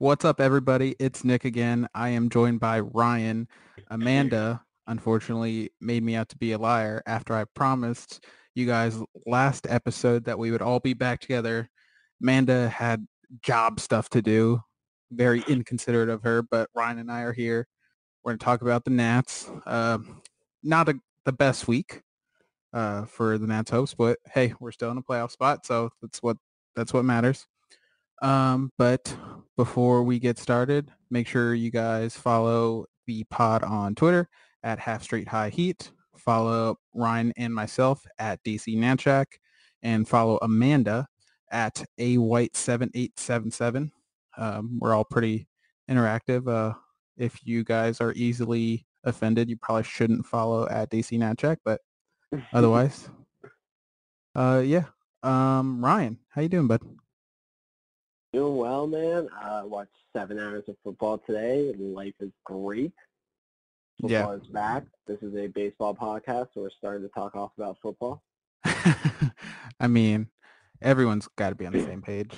What's up, everybody? It's Nick again. I am joined by Ryan. Amanda, unfortunately, made me out to be a liar after I promised you guys last episode that we would all be back together. Amanda had job stuff to do. Very inconsiderate of her, but Ryan and I are here. We're going to talk about the Nats. Uh, not a, the best week uh, for the Nats hopes, but hey, we're still in a playoff spot, so that's what that's what matters. Um, but before we get started, make sure you guys follow the pod on Twitter at Half Street High Heat. Follow Ryan and myself at DC Nanchak and follow Amanda at A White 7877. Um, we're all pretty interactive. Uh, if you guys are easily offended, you probably shouldn't follow at DC Nanchak, but otherwise, uh, yeah. Um, Ryan, how you doing, bud? Doing well, man. I uh, watched seven hours of football today. Life is great. Football Yeah. is back. This is a baseball podcast, so we're starting to talk off about football. I mean, everyone's got to be on the same page,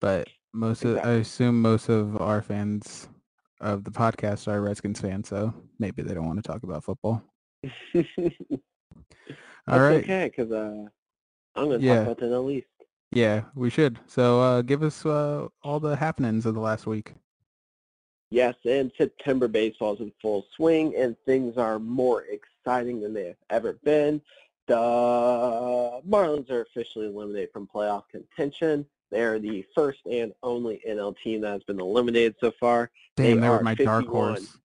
but most of I assume most of our fans of the podcast are Redskins fans, so maybe they don't want to talk about football. That's All right, okay, because uh, I'm going to Yeah. talk about the East. Yeah, we should. So uh, give us uh, all the happenings of the last week. Yes, and September baseball is in full swing, and things are more exciting than they have ever been. The Marlins are officially eliminated from playoff contention. They are the first and only NL team that has been eliminated so far. Damn, They they were my dark horse.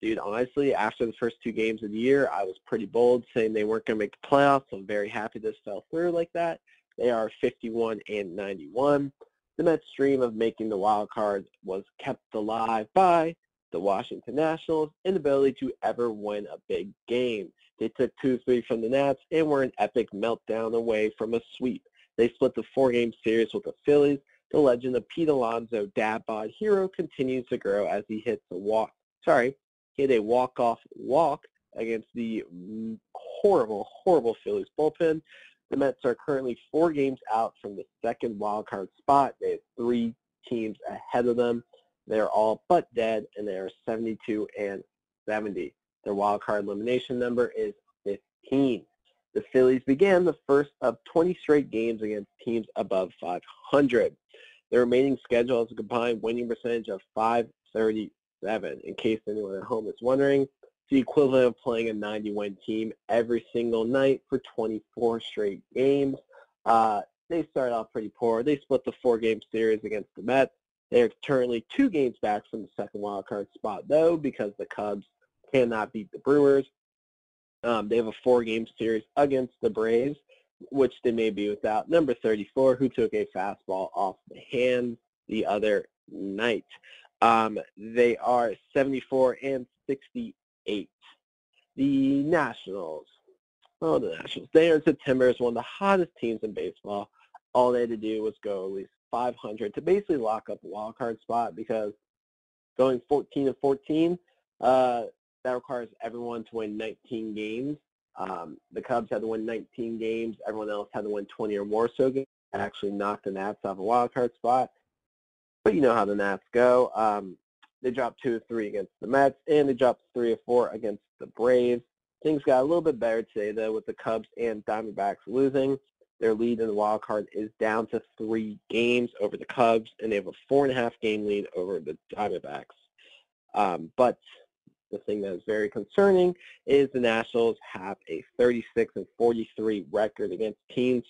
Dude, honestly, after the first two games of the year, I was pretty bold saying they weren't going to make the playoffs. So I'm very happy this fell through like that. They are 51 and 91. The Mets' dream of making the wild card was kept alive by the Washington Nationals' inability to ever win a big game. They took 2-3 from the Nats and were an epic meltdown away from a sweep. They split the four-game series with the Phillies. The legend of Pete Alonso, dad bod hero, continues to grow as he hits a walk. Sorry, had a walk-off walk against the horrible, horrible Phillies bullpen. The Mets are currently four games out from the second wild card spot. They have three teams ahead of them. They're all but dead, and they are 72 and 70. Their wild card elimination number is 15. The Phillies began the first of 20 straight games against teams above 500. Their remaining schedule has a combined winning percentage of 537. In case anyone at home is wondering, the equivalent of playing a 90-win team every single night for 24 straight games. Uh, they started off pretty poor. They split the four-game series against the Mets. They're currently two games back from the second wild card spot, though, because the Cubs cannot beat the Brewers. Um, they have a four-game series against the Braves, which they may be without number 34, who took a fastball off the hand the other night. Um, they are 74 and 68. The Nationals. Oh, the Nationals. They are in September as one of the hottest teams in baseball. All they had to do was go at least 500 to basically lock up a wild card spot because going 14 to 14, uh, that requires everyone to win 19 games. Um, the Cubs had to win 19 games. Everyone else had to win 20 or more so games. Actually knocked the Nats off a wild card spot. But you know how the Nats go. Um, they dropped two or three against the Mets, and they dropped three or four against the Braves. Things got a little bit better today, though, with the Cubs and Diamondbacks losing. Their lead in the wild card is down to three games over the Cubs, and they have a four and a half game lead over the Diamondbacks. Um, but the thing that is very concerning is the Nationals have a 36 and 43 record against teams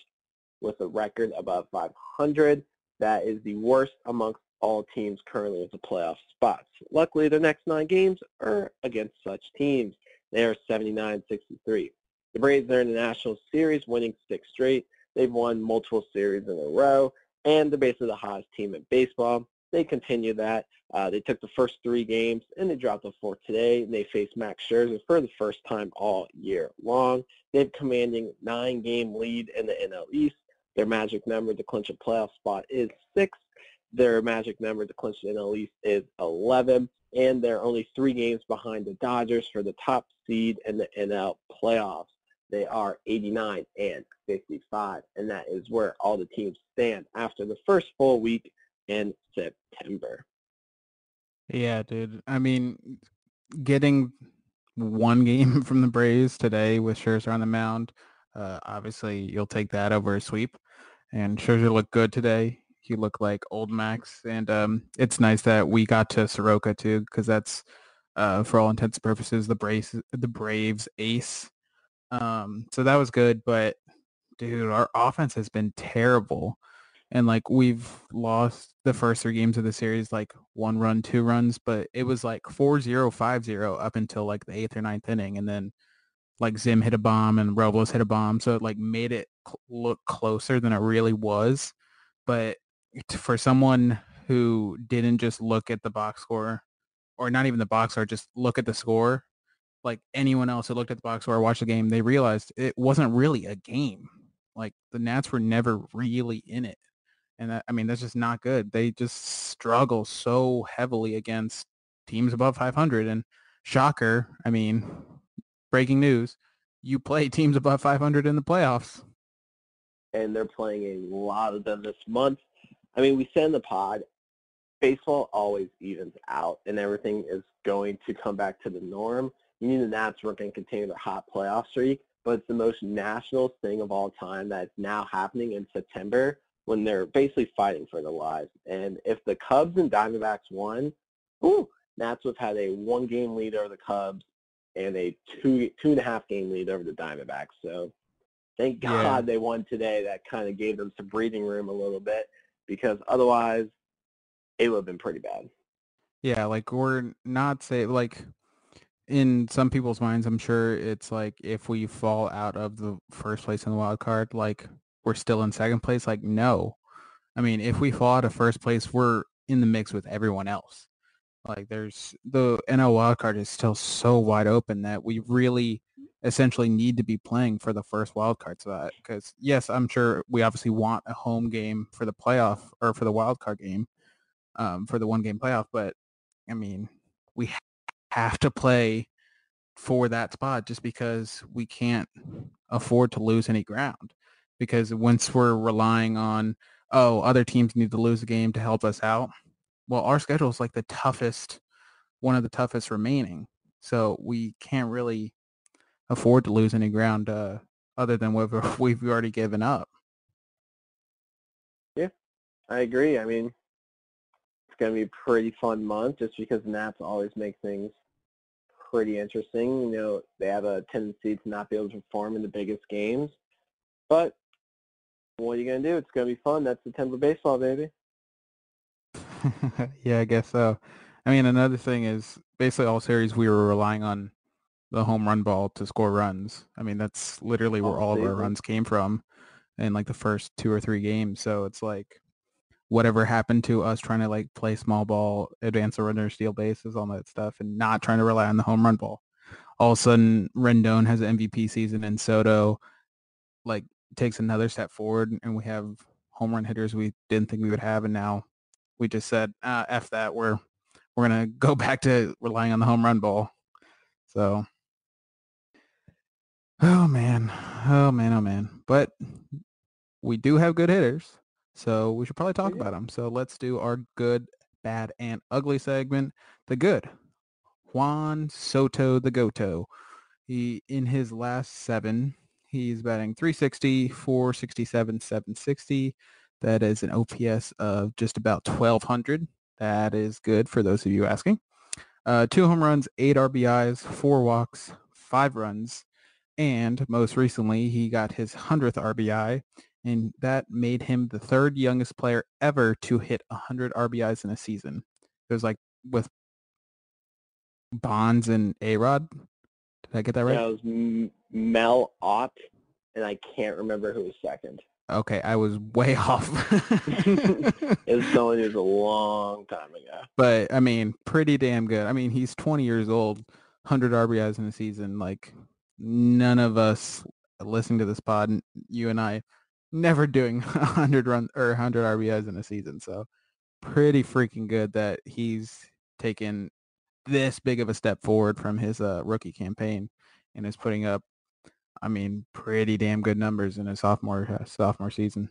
with a record above 500. That is the worst amongst all teams currently with the playoff spots. Luckily, their next nine games are against such teams. They are 79-63. The Braves are in the National Series, winning six straight. They've won multiple series in a row, and they're basically the hottest team in baseball. They continue that. Uh, they took the first three games, and they dropped the fourth today, and they faced Max Scherzer for the first time all year long. They have commanding nine-game lead in the NL East. Their magic number to clinch a playoff spot is six. Their magic number to clinch the NL East is 11, and they're only three games behind the Dodgers for the top seed in the NL playoffs. They are 89 and 55, and that is where all the teams stand after the first full week in September. Yeah, dude. I mean, getting one game from the Braves today with Scherzer on the mound, uh, obviously you'll take that over a sweep. And Scherzer looked good today. He looked like old Max, and um, it's nice that we got to Soroka too, because that's uh, for all intents and purposes the Braves the Braves ace. Um, so that was good, but dude, our offense has been terrible and like we've lost the first three games of the series like one run two runs but it was like 4-0 5-0 up until like the eighth or ninth inning and then like zim hit a bomb and robles hit a bomb so it like made it cl- look closer than it really was but for someone who didn't just look at the box score or not even the box score just look at the score like anyone else who looked at the box score or watched the game they realized it wasn't really a game like the nats were never really in it and that, I mean, that's just not good. They just struggle so heavily against teams above 500. And shocker, I mean, breaking news, you play teams above 500 in the playoffs. And they're playing a lot of them this month. I mean, we said in the pod, baseball always evens out and everything is going to come back to the norm. You need the Nats are going to continue their hot playoff streak, but it's the most national thing of all time that's now happening in September when they're basically fighting for their lives. And if the Cubs and Diamondbacks won, ooh, Nats would have had a one-game lead over the Cubs and a two two and a half game lead over the Diamondbacks. So thank God yeah. they won today. That kind of gave them some breathing room a little bit because otherwise it would have been pretty bad. Yeah, like we're not say like in some people's minds, I'm sure it's like if we fall out of the first place in the wild card, like we're still in second place? Like, no. I mean, if we fall out of first place, we're in the mix with everyone else. Like, there's the NL wildcard is still so wide open that we really essentially need to be playing for the first wildcard spot. Because yes, I'm sure we obviously want a home game for the playoff or for the wildcard game, um, for the one game playoff. But I mean, we have to play for that spot just because we can't afford to lose any ground because once we're relying on oh other teams need to lose a game to help us out well our schedule is like the toughest one of the toughest remaining so we can't really afford to lose any ground uh, other than what we've already given up yeah i agree i mean it's going to be a pretty fun month just because nats always make things pretty interesting you know they have a tendency to not be able to perform in the biggest games but what are you gonna do? It's gonna be fun. That's the September baseball, baby. yeah, I guess so. I mean, another thing is basically all series we were relying on the home run ball to score runs. I mean, that's literally where all, all of our runs came from in like the first two or three games. So it's like whatever happened to us trying to like play small ball, advance the runner, steal bases, all that stuff, and not trying to rely on the home run ball. All of a sudden, Rendon has an MVP season, and Soto like takes another step forward and we have home run hitters we didn't think we would have and now we just said uh, f that we're we're gonna go back to relying on the home run ball so oh man. Oh man oh man. But we do have good hitters so we should probably talk about them so let's do our good bad and ugly segment the good. Juan soto the goto. He in his last seven He's batting 360, 467, 760. That is an OPS of just about 1200. That is good for those of you asking. Uh, two home runs, eight RBIs, four walks, five runs, and most recently he got his 100th RBI, and that made him the third youngest player ever to hit 100 RBIs in a season. It was like with Bonds and A-Rod. Did I get that right? It was Mel Ott, and I can't remember who was second. Okay, I was way off. It was someone who was a long time ago. but I mean, pretty damn good. I mean, he's 20 years old, 100 RBIs in a season. Like none of us listening to this pod, you and I, never doing 100 run or 100 RBIs in a season. So pretty freaking good that he's taken this big of a step forward from his uh, rookie campaign and is putting up, I mean, pretty damn good numbers in his sophomore uh, sophomore season.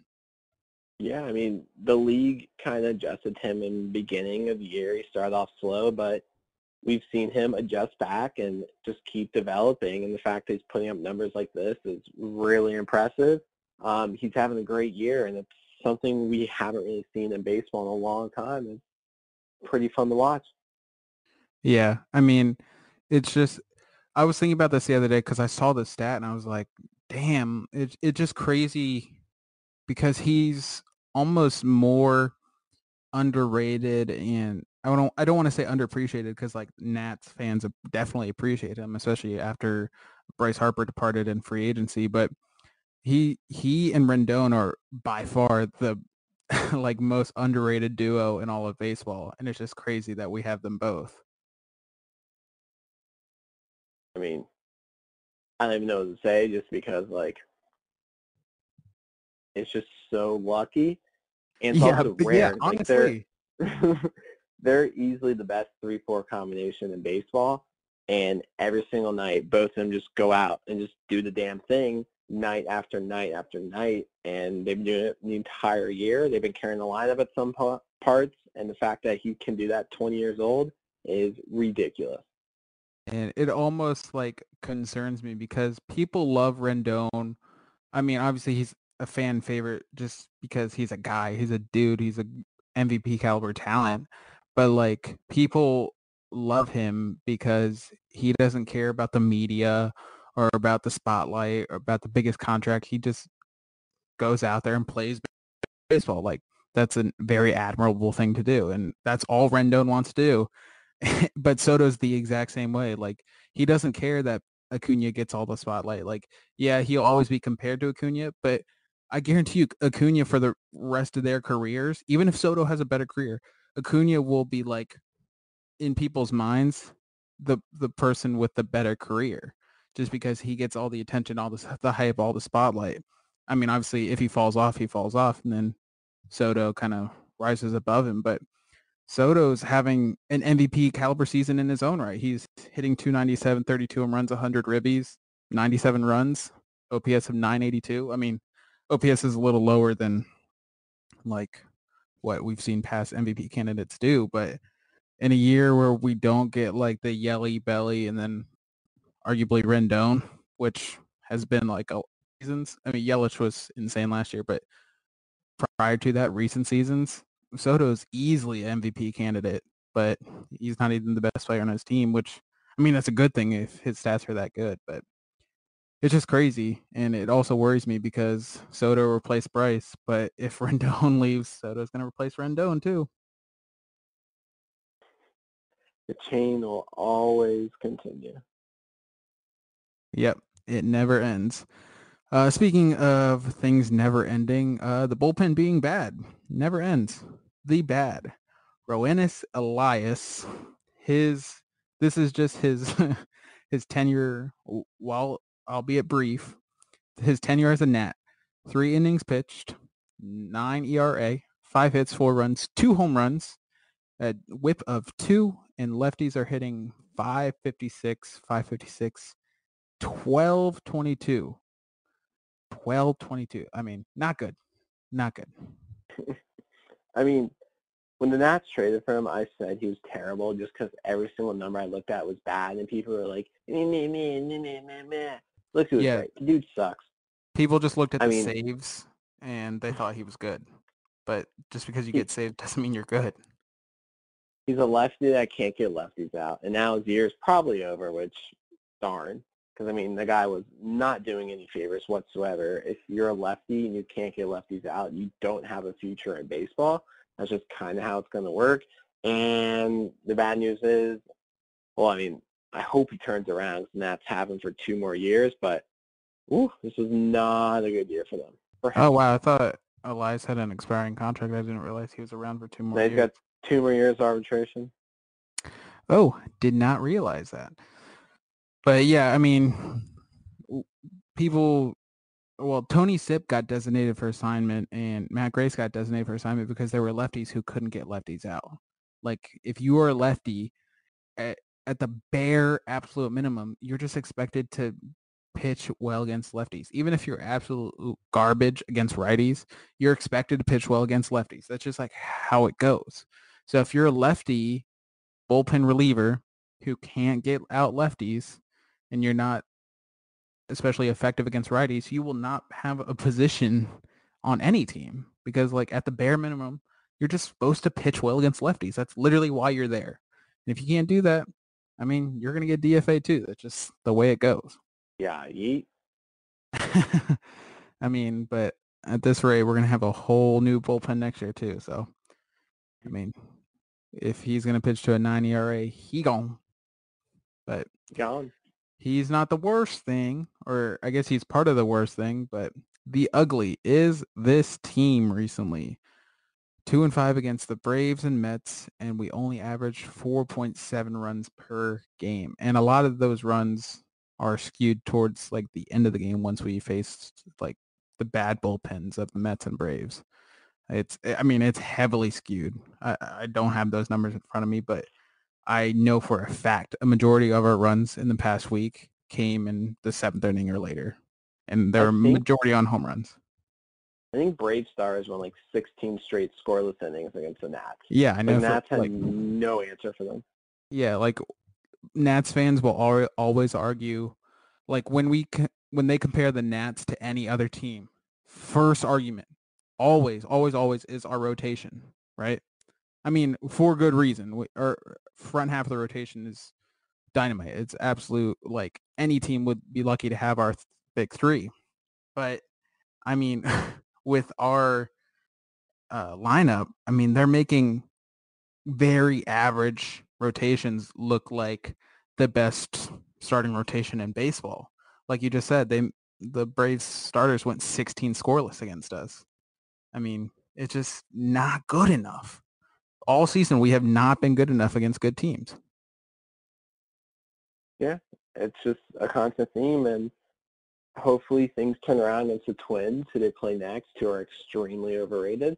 Yeah, I mean, the league kind of adjusted him in beginning of the year. He started off slow, but we've seen him adjust back and just keep developing. And the fact that he's putting up numbers like this is really impressive. Um, he's having a great year, and it's something we haven't really seen in baseball in a long time. It's pretty fun to watch. Yeah, I mean, it's just I was thinking about this the other day because I saw the stat and I was like, damn, it's just crazy because he's almost more underrated and I don't I don't want to say underappreciated because like Nats fans definitely appreciate him, especially after Bryce Harper departed in free agency. But he he and Rendon are by far the like most underrated duo in all of baseball, and it's just crazy that we have them both. I mean, I don't even know what to say just because, like, it's just so lucky. And it's also rare. Like, they're, honestly, they're easily the best three-four combination in baseball. And every single night, both of them just go out and just do the damn thing night after night after night. And they've been doing it the entire year. They've been carrying the lineup at some parts. And the fact that he can do that 20 years old is ridiculous. and it almost like concerns me because people love Rendon. I mean, obviously he's a fan favorite just because he's a guy, he's a dude, he's a MVP caliber talent. But like people love him because he doesn't care about the media or about the spotlight or about the biggest contract. He just goes out there and plays baseball. Like that's a very admirable thing to do, and that's all Rendon wants to do. but Soto's the exact same way. Like he doesn't care that Acuna gets all the spotlight. Like yeah, he'll always be compared to Acuna, but I guarantee you Acuna for the rest of their careers, even if Soto has a better career, Acuna will be like in people's minds the the person with the better career just because he gets all the attention, all the the hype, all the spotlight. I mean, obviously if he falls off, he falls off and then Soto kind of rises above him, but Soto's having an MVP caliber season in his own right. He's hitting 297, 32 and runs, 100 ribbies, 97 runs, OPS of 982. I mean, OPS is a little lower than like what we've seen past MVP candidates do, but in a year where we don't get like the yelly belly and then arguably Rendon, which has been like a seasons. I mean, Yelich was insane last year, but prior to that, recent seasons, Soto's easily an MVP candidate, but he's not even the best player on his team, which I mean that's a good thing if his stats are that good, but it's just crazy. And it also worries me because Soto replaced Bryce, but if Rendon leaves, Soto's gonna replace Rendon too. The chain will always continue. Yep, it never ends. Uh, speaking of things never ending, uh, the bullpen being bad never ends. The bad. Roenis Elias, his this is just his his tenure, while albeit brief, his tenure as a Nat. Three innings pitched, nine ERA, five hits, four runs, two home runs, a whip of two, and lefties are hitting 556, 556, 1222. 1222. I mean, not good. Not good. I mean, when the Nats traded for him, I said he was terrible just because every single number I looked at was bad, and people were like, meh, meh, meh, meh, meh, meh, meh. Look who's Yeah. The dude sucks. People just looked at I the mean- saves and they thought he was good. But just because you get saved doesn't mean you're good. he's a lefty that can't get lefties out, and now his year's probably over. Which, darn, because I mean the guy was not doing any favors whatsoever. If you're a lefty and you can't get lefties out, you don't have a future in baseball. That's just kind of how it's going to work. And the bad news is, well, I mean, I hope he turns around and that's happened for two more years, but ooh, this was not a good year for them. Oh wow, I thought Elias had an expiring contract. I didn't realize he was around for two more He's got two more years arbitration. Oh, did not realize that. But yeah, I mean, people. Well, Tony Sipp got designated for assignment, and Matt Grace got designated for assignment because there were lefties who couldn't get lefties out. Like, if you are a lefty, eh, at, the bare absolute minimum, you're just expected to pitch well against lefties. Even if you're absolute garbage against righties, you're expected to pitch well against lefties. That's just like how it goes. So if you're a lefty bullpen reliever who can't get out lefties and you're not especially effective against righties, you will not have a position on any team because like at the bare minimum, you're just supposed to pitch well against lefties. That's literally why you're there. And if you can't do that, I mean, you're going to get DFA too. That's just the way it goes. Yeah, yeet. I mean, but at this rate, we're going to have a whole new bullpen next year too. So, I mean, if he's going to pitch to a 9 ERA, he gone. But gone. He's not the worst thing, or I guess he's part of the worst thing, but the ugly is this team recently. Two and five against the Braves and Mets, and we only averaged 4.7 runs per game. And a lot of those runs are skewed towards like the end of the game once we faced like the bad bullpens of the Mets and Braves. It's eh, I mean it's heavily skewed. I, I don't have those numbers in front of me, but I know for a fact a majority of our runs in the past week came in the seventh inning or later, and they're majority on home runs. I think Brave Stars won like 16 straight scoreless innings against the Nats. Yeah, I know. The Nats had like, no answer for them. Yeah, like Nats fans will always argue, like when we when they compare the Nats to any other team, first argument, always, always, always is our rotation, right? I mean, for good reason. We, our front half of the rotation is dynamite. It's absolute like any team would be lucky to have our big three. But I mean, with our uh, lineup, I mean, they're making very average rotations look like the best starting rotation in baseball. Like you just said, they the Braves starters went 16 scoreless against us. I mean, it's just not good enough. All season we have not been good enough against good teams. Yeah, it's just a constant theme and hopefully things turn around against the Twins who they play next who are extremely overrated.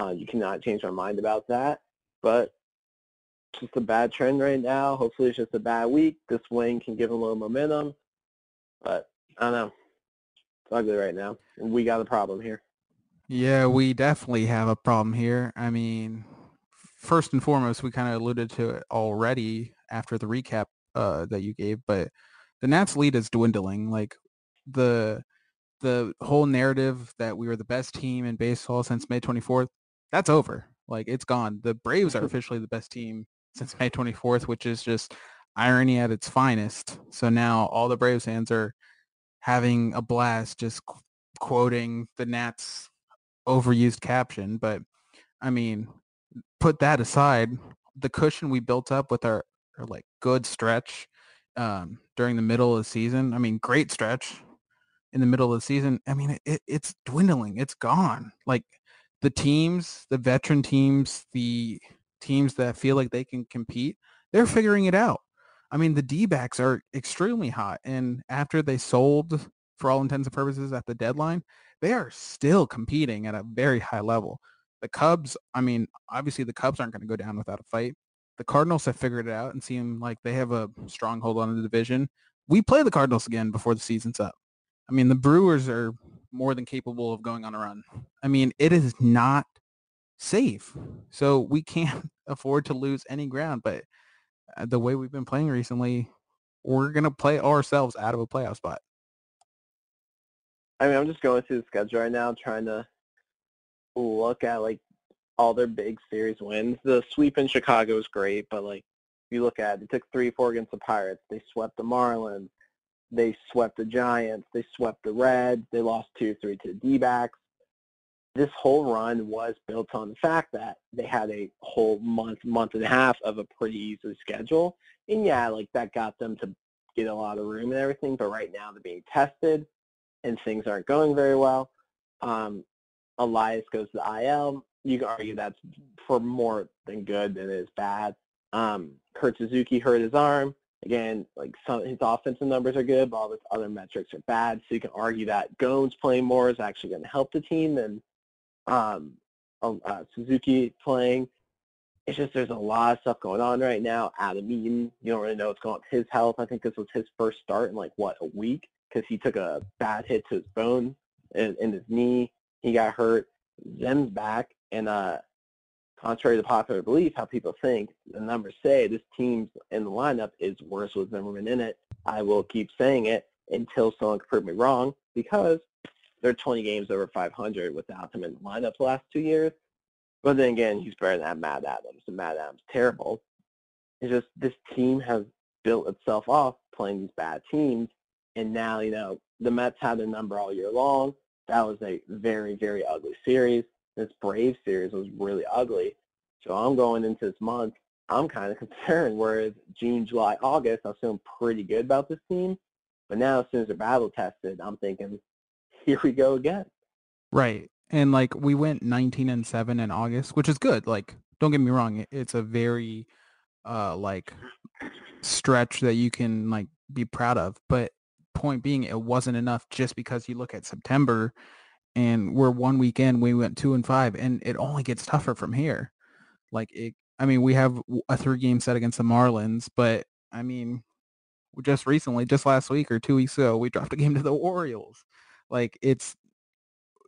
Uh, you cannot change my mind about that. But it's just a bad trend right now. Hopefully it's just a bad week. This win can give them a little momentum. But I don't know. It's ugly right now. We got a problem here. Yeah, we definitely have a problem here. I mean, first and foremost, we kind of alluded to it already after the recap uh, that you gave, but the Nats lead is dwindling. Like the the whole narrative that we were the best team in baseball since May 24th, that's over. Like it's gone. The Braves are officially the best team since May 24th, which is just irony at its finest. So now all the Braves fans are having a blast just qu- quoting the Nats overused caption. But I mean, put that aside, the cushion we built up with our, our like good stretch um, during the middle of the season. I mean, great stretch in the middle of the season. I mean, it, it's dwindling. It's gone. Like the teams, the veteran teams, the teams that feel like they can compete, they're figuring it out. I mean, the D-backs are extremely hot. And after they sold, for all intents and purposes, at the deadline, they are still competing at a very high level. The Cubs, I mean, obviously the Cubs aren't going to go down without a fight. The Cardinals have figured it out and seem like they have a stronghold on the division. We play the Cardinals again before the season's up. I mean, the Brewers are more than capable of going on a run. I mean, it is not safe. So we can't afford to lose any ground. But uh, the way we've been playing recently, we're going to play ourselves out of a playoff spot. I mean, I'm just going through the schedule right now, trying to look at like all their big series wins. The sweep in Chicago is great, but like if you look at it, took three, four against the Pirates. They swept the Marlins. They swept the Giants. They swept the Reds. They lost two, three to the D-backs. This whole run was built on the fact that they had a whole month, month and a half of a pretty easy schedule. And yeah, like that got them to get a lot of room and everything, but right now they're being tested and things aren't going very well. Um, Elias goes to the IL. You can argue that's for more than good than it is bad. Um, Kurt Suzuki hurt his arm. Again, like some his offensive numbers are good, but all his other metrics are bad. So you can argue that Gomes playing more is actually going to help the team than um, uh, Suzuki playing. It's just there's a lot of stuff going on right now. Adam Eaton, you don't really know what's going on with his health. I think this was his first start in like what a week because he took a bad hit to his bone in, in his knee. He got hurt. Zim's back, and uh, contrary to popular belief, how people think, the numbers say this team in the lineup is worse with Zimmerman in it. I will keep saying it until someone can prove me wrong because they're 20 games over 500 without him in the lineup the last two years. But then again, he's better than Matt Adams, and Matt Adams terrible. It's just this team has built itself off playing these bad teams, and now you know the Mets had their number all year long. That was a very very ugly series this Brave series was really ugly. So I'm going into this month, I'm kind of concerned. Whereas June, July, August, I was feeling pretty good about this team. But now, as soon as they're battle tested, I'm thinking, here we go again. Right. And like we went 19 and 7 in August, which is good. Like don't get me wrong, it's a very uh like stretch that you can like be proud of, but point being it wasn't enough just because you look at September and we're one weekend we went two and five and it only gets tougher from here. Like it i mean we have a three game set against the marlins but i mean just recently just last week or two weeks ago we dropped a game to the orioles. Like it's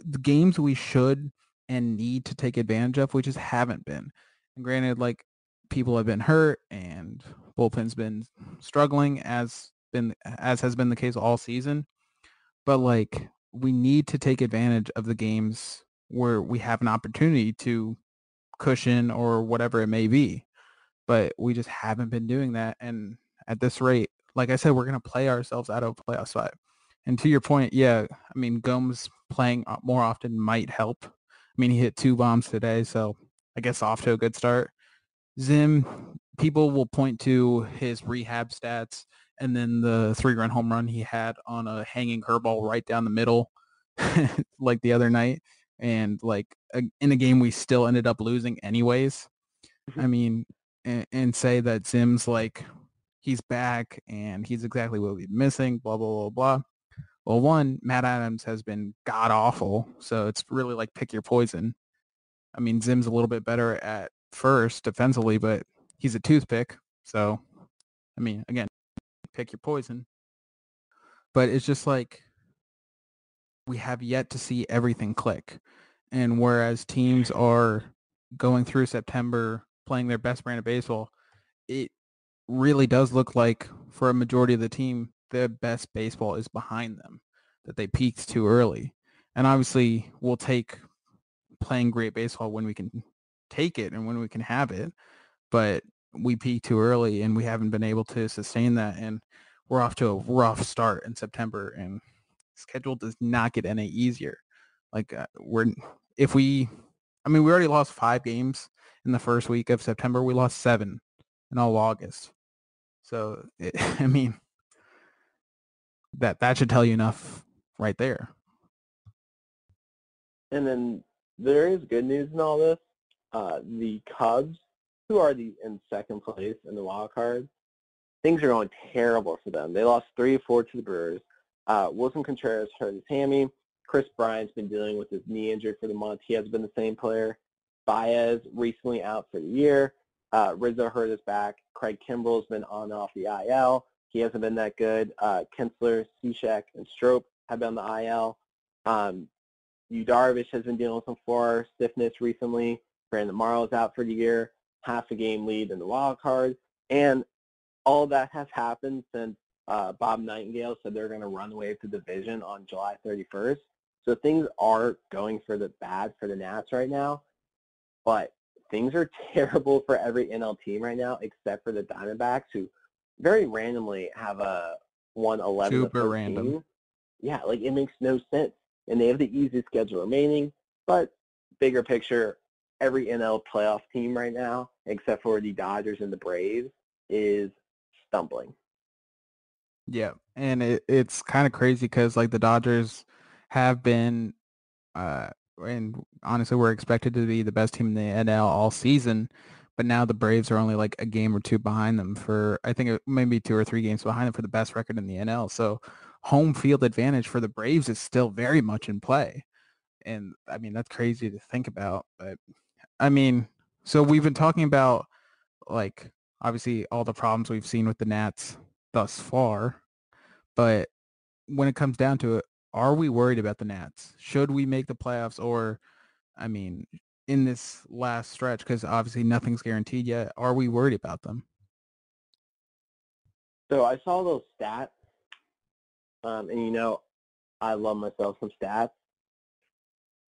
the games we should and need to take advantage of we just haven't been. And granted like people have been hurt and bullpen's been struggling as been as has been the case all season but like we need to take advantage of the games where we have an opportunity to cushion or whatever it may be. But we just haven't been doing that. And at this rate, like I said, we're going to play ourselves out of a playoff spot. And to your point, yeah, I mean, Gomes playing more often might help. I mean, he hit two bombs today, so I guess off to a good start. Zim, people will point to his rehab stats and then the three run home run he had on a hanging curveball right down the middle like the other night and like in a game we still ended up losing anyways i mm-hmm. mean and, and, say that zim's like he's back and he's exactly what we've been missing blah blah blah blah well one matt adams has been god awful so it's really like pick your poison i mean zim's a little bit better at first defensively but he's a toothpick so i mean again pick your poison. But it's just like we have yet to see everything click. And whereas teams are going through September playing their best brand of baseball, it really does look like for a majority of the team, their best baseball is behind them, that they peaked too early. And obviously we'll take playing great baseball when we can take it and when we can have it. But we peaked too early and we haven't been able to sustain that. And we're off to a rough start in September and schedule does not get any easier. Like uh, we're, if we, I mean, we already lost five games in the first week of September. We lost seven in all August. So, it, I mean, that, that should tell you enough right there. And then there is good news in all this. Uh, the Cubs who are the in second place in the wild card, things are going terrible for them. They lost three or four to the Brewers. Uh, Willson Contreras hurt his hammy. Kris Bryant's been dealing with his knee injury for the month. He has been the same player. Baez recently out for the year. Uh, Rizzo hurt his back. Craig Kimbrel's been on and off the IL. He hasn't been that good. Uh, Kintzler, Cishek, and Strop have been on the IL. Um, Yu Darvish has been dealing with some floor stiffness recently. Brandon Morrow's out for the year half a game lead in the wild card. And all that has happened since uh, Bob Nightingale said they're going to run away with the division on July 31st. So things are going for the bad for the Nats right now. but things are terrible for every NL team right now except for the Diamondbacks, who very randomly have a 111 Super random. Yeah, like it makes no sense. And they have the easiest schedule remaining, but bigger picture, every NL playoff team right now, except for the Dodgers and the Braves, is stumbling. Yeah, and it, it's kind of crazy because like the Dodgers have been, uh, and honestly, we're expected to be the best team in the NL all season, but now the Braves are only like a game or two behind them for I think maybe two or three games behind them for the best record in the NL. So home field advantage for the Braves is still very much in play, and I mean that's crazy to think about, but I mean, so we've been talking about like obviously all the problems we've seen with the Nats thus far. But when it comes down to it, are we worried about the Nats? Should we make the playoffs or I mean, in this last stretch because obviously nothing's guaranteed yet, are we worried about them? So I saw those stats, um, and you know, I love myself some stats.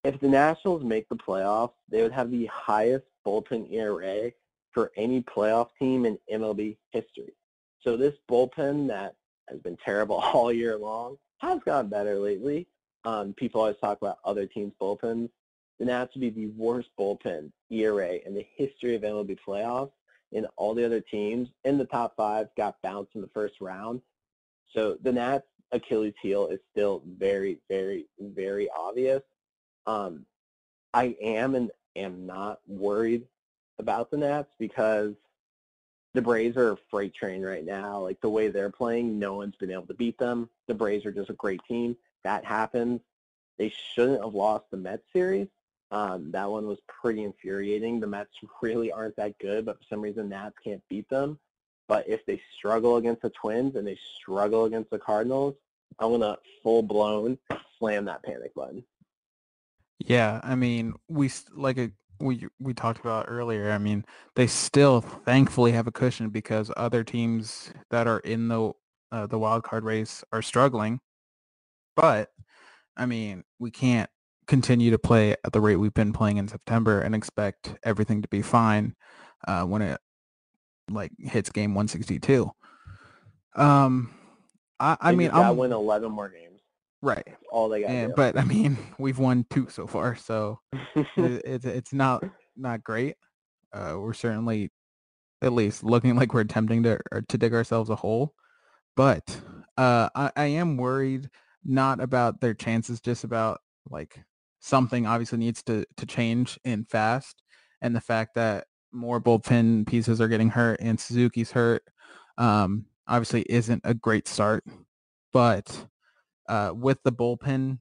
If the Nationals make the playoffs, they would have the highest bullpen ERA for any playoff team in MLB history. So this bullpen that has been terrible all year long has gotten better lately. Um, people always talk about other teams' bullpens. The Nats would be the worst bullpen ERA in the history of MLB playoffs, and all the other teams in the top five got bounced in the first round. So the Nats' Achilles heel is still very, very, very obvious. Um, I am and am not worried about the Nats because the Braves are a freight train right now. Like the way they're playing, no one's been able to beat them. The Braves are just a great team. That happens. They shouldn't have lost the Mets series. Um, that one was pretty infuriating. The Mets really aren't that good, but for some reason Nats can't beat them. But if they struggle against the Twins and they struggle against the Cardinals, I'm gonna full blown slam that panic button. Yeah, I mean, we like a, we we talked about earlier. I mean, they still thankfully have a cushion because other teams that are in the uh, the wild card race are struggling. But I mean, we can't continue to play at the rate we've been playing in September and expect everything to be fine uh, when it like hits game 162. Um, I, I mean, I win 11 more games. Right. That's all they got. And, but I mean, we've won two so far, so it, it's it's not not great. Uh, we're certainly at least looking like we're attempting to to dig ourselves a hole. But uh, I, I am worried not about their chances, just about like something obviously needs to to change in fast, and the fact that more bullpen pieces are getting hurt and Suzuki's hurt, um, obviously isn't a great start. But uh, with the bullpen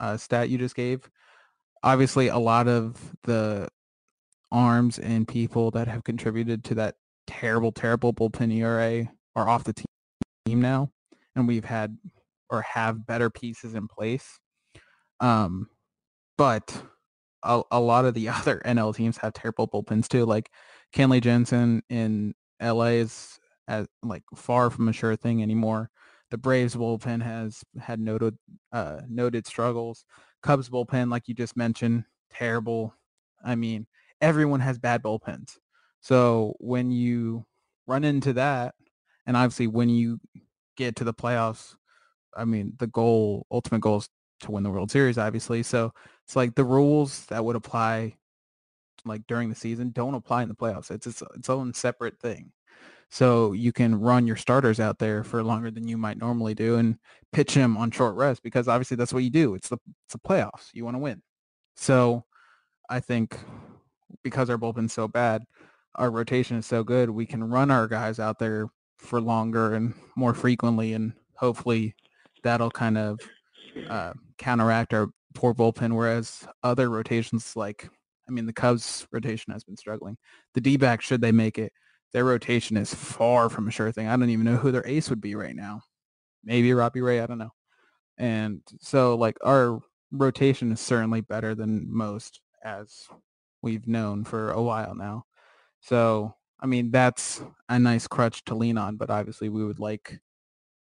uh, stat you just gave, obviously a lot of the arms and people that have contributed to that terrible, terrible bullpen ERA are off the team now, and we've had or have better pieces in place. Um, but a, a lot of the other NL teams have terrible bullpens too. Like Kenley Jansen in LA is as like far from a sure thing anymore. The Braves bullpen has had noted uh, noted struggles. Cubs bullpen, like you just mentioned, terrible. I mean, everyone has bad bullpens. So when you run into that, and obviously when you get to the playoffs, I mean, the goal, ultimate goal is to win the World Series, obviously. So it's like the rules that would apply like during the season don't apply in the playoffs. It's its, its own separate thing. So you can run your starters out there for longer than you might normally do and pitch them on short rest because obviously that's what you do. It's the it's the playoffs. You want to win. So I think because our bullpen's so bad, our rotation is so good, we can run our guys out there for longer and more frequently and hopefully that'll kind of uh, counteract our poor bullpen. Whereas other rotations like I mean, the Cubs rotation has been struggling. The D-back, should they make it, their rotation is far from a sure thing. I don't even know who their ace would be right now. Maybe Robbie Ray, I don't know. And so like our rotation is certainly better than most as we've known for a while now. So, I mean, that's a nice crutch to lean on, but obviously we would like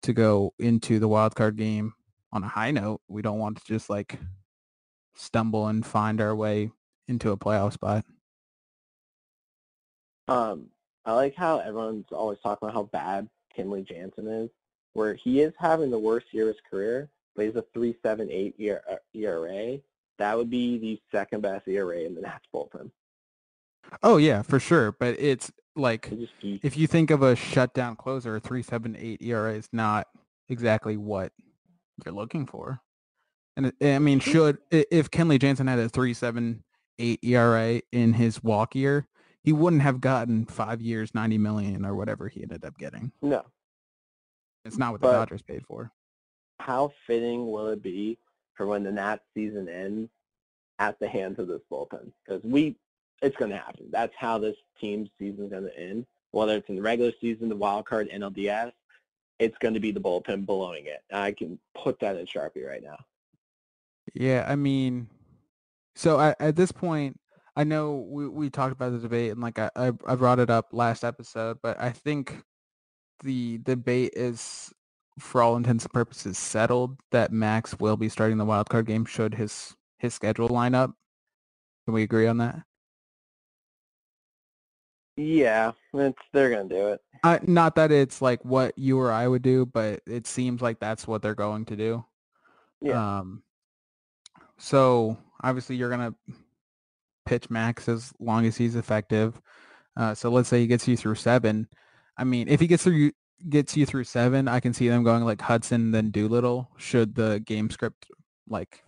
to go into the wild card game on a high note. We don't want to just like stumble and find our way into a playoff spot. Um, I like how everyone's always talking about how bad Kenley Jansen is, where he is having the worst year of his career, but he's a 3.78 ERA. Uh, that would be the second best ERA in the Nats bullpen. Oh yeah, for sure. But it's like if you think of a shutdown closer, a 3.78 ERA is not exactly what you're looking for. And I mean, should if Kenley Jansen had a 3.78 ERA in his walk year, he wouldn't have gotten five years, 90 million or whatever he ended up getting. No. It's not what the but Dodgers paid for. How fitting will it be for when the Nats season ends at the hands of this bullpen? Because we, it's going to happen. That's how this team's season is going to end. Whether it's in the regular season, the wild card, NLDS, it's going to be the bullpen blowing it. I can put that in Sharpie right now. Yeah, I mean, so I, at this point, I know we, we talked about the debate and like I, I brought it up last episode, but I think the debate is for all intents and purposes settled that Max will be starting the wild card game should his his schedule line up. Can we agree on that? Yeah, it's they're gonna do it. Uh, not that it's like what you or I would do, but it seems like that's what they're going to do. Yeah. Um. So obviously you're gonna pitch Max as long as he's effective. Uh, so let's say he gets you through seven. I mean, if he gets through gets you through seven, I can see them going like Hudson then Doolittle. Should the game script like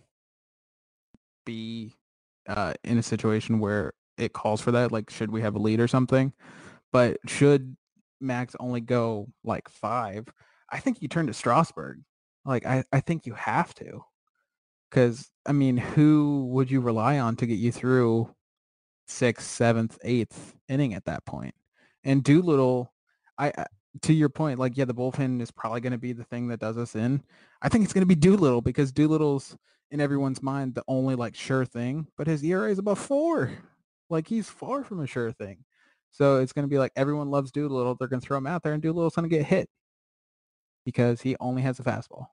be uh, in a situation where it calls for that, like should we have a lead or something? But should Max only go like five, I think you turn to Strasburg. Like I, I think you have to. Because, I mean, who would you rely on to get you through sixth, seventh, eighth inning at that point? And Doolittle, I, to your point, like, yeah, the bullpen is probably going to be the thing that does us in. I think it's going to be Doolittle because Doolittle's in everyone's mind the only like sure thing, but his ERA is above four. Like he's far from a sure thing. So it's going to be like everyone loves Doolittle. They're going to throw him out there and Doolittle's going to get hit because he only has a fastball.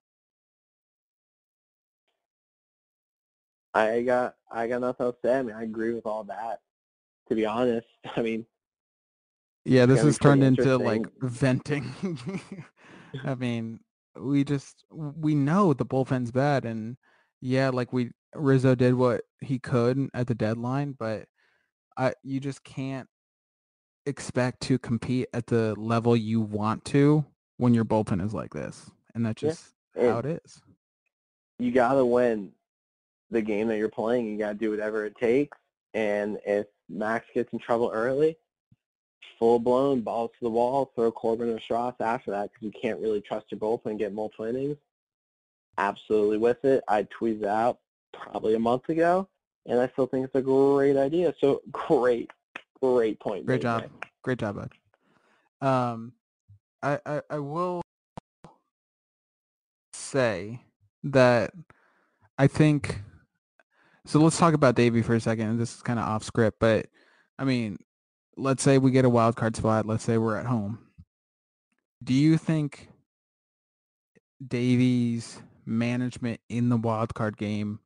I got I got nothing else to say. I mean, I agree with all that. To be honest, I mean, yeah, this has turned into like venting. I mean, we just we know the bullpen's bad, and yeah, like we Rizzo did what he could at the deadline, but I you just can't expect to compete at the level you want to when your bullpen is like this, and that's just yeah. how it is. You gotta win the game that you're playing. You got to do whatever it takes. And if Max gets in trouble early, full blown balls to the wall, throw Corbin or Stras after that because you can't really trust your bullpen and get multiple innings. Absolutely with it. I tweeted out probably a month ago, and I still think it's a great idea. So great, great point. Great job. There. Great job, bud. Um, I, I, I will say that I think so let's talk about Davey for a second. This is kind of off script, but I mean, let's say we get a wild card spot. Let's say we're at home. Do you think Davey's management in the wild card game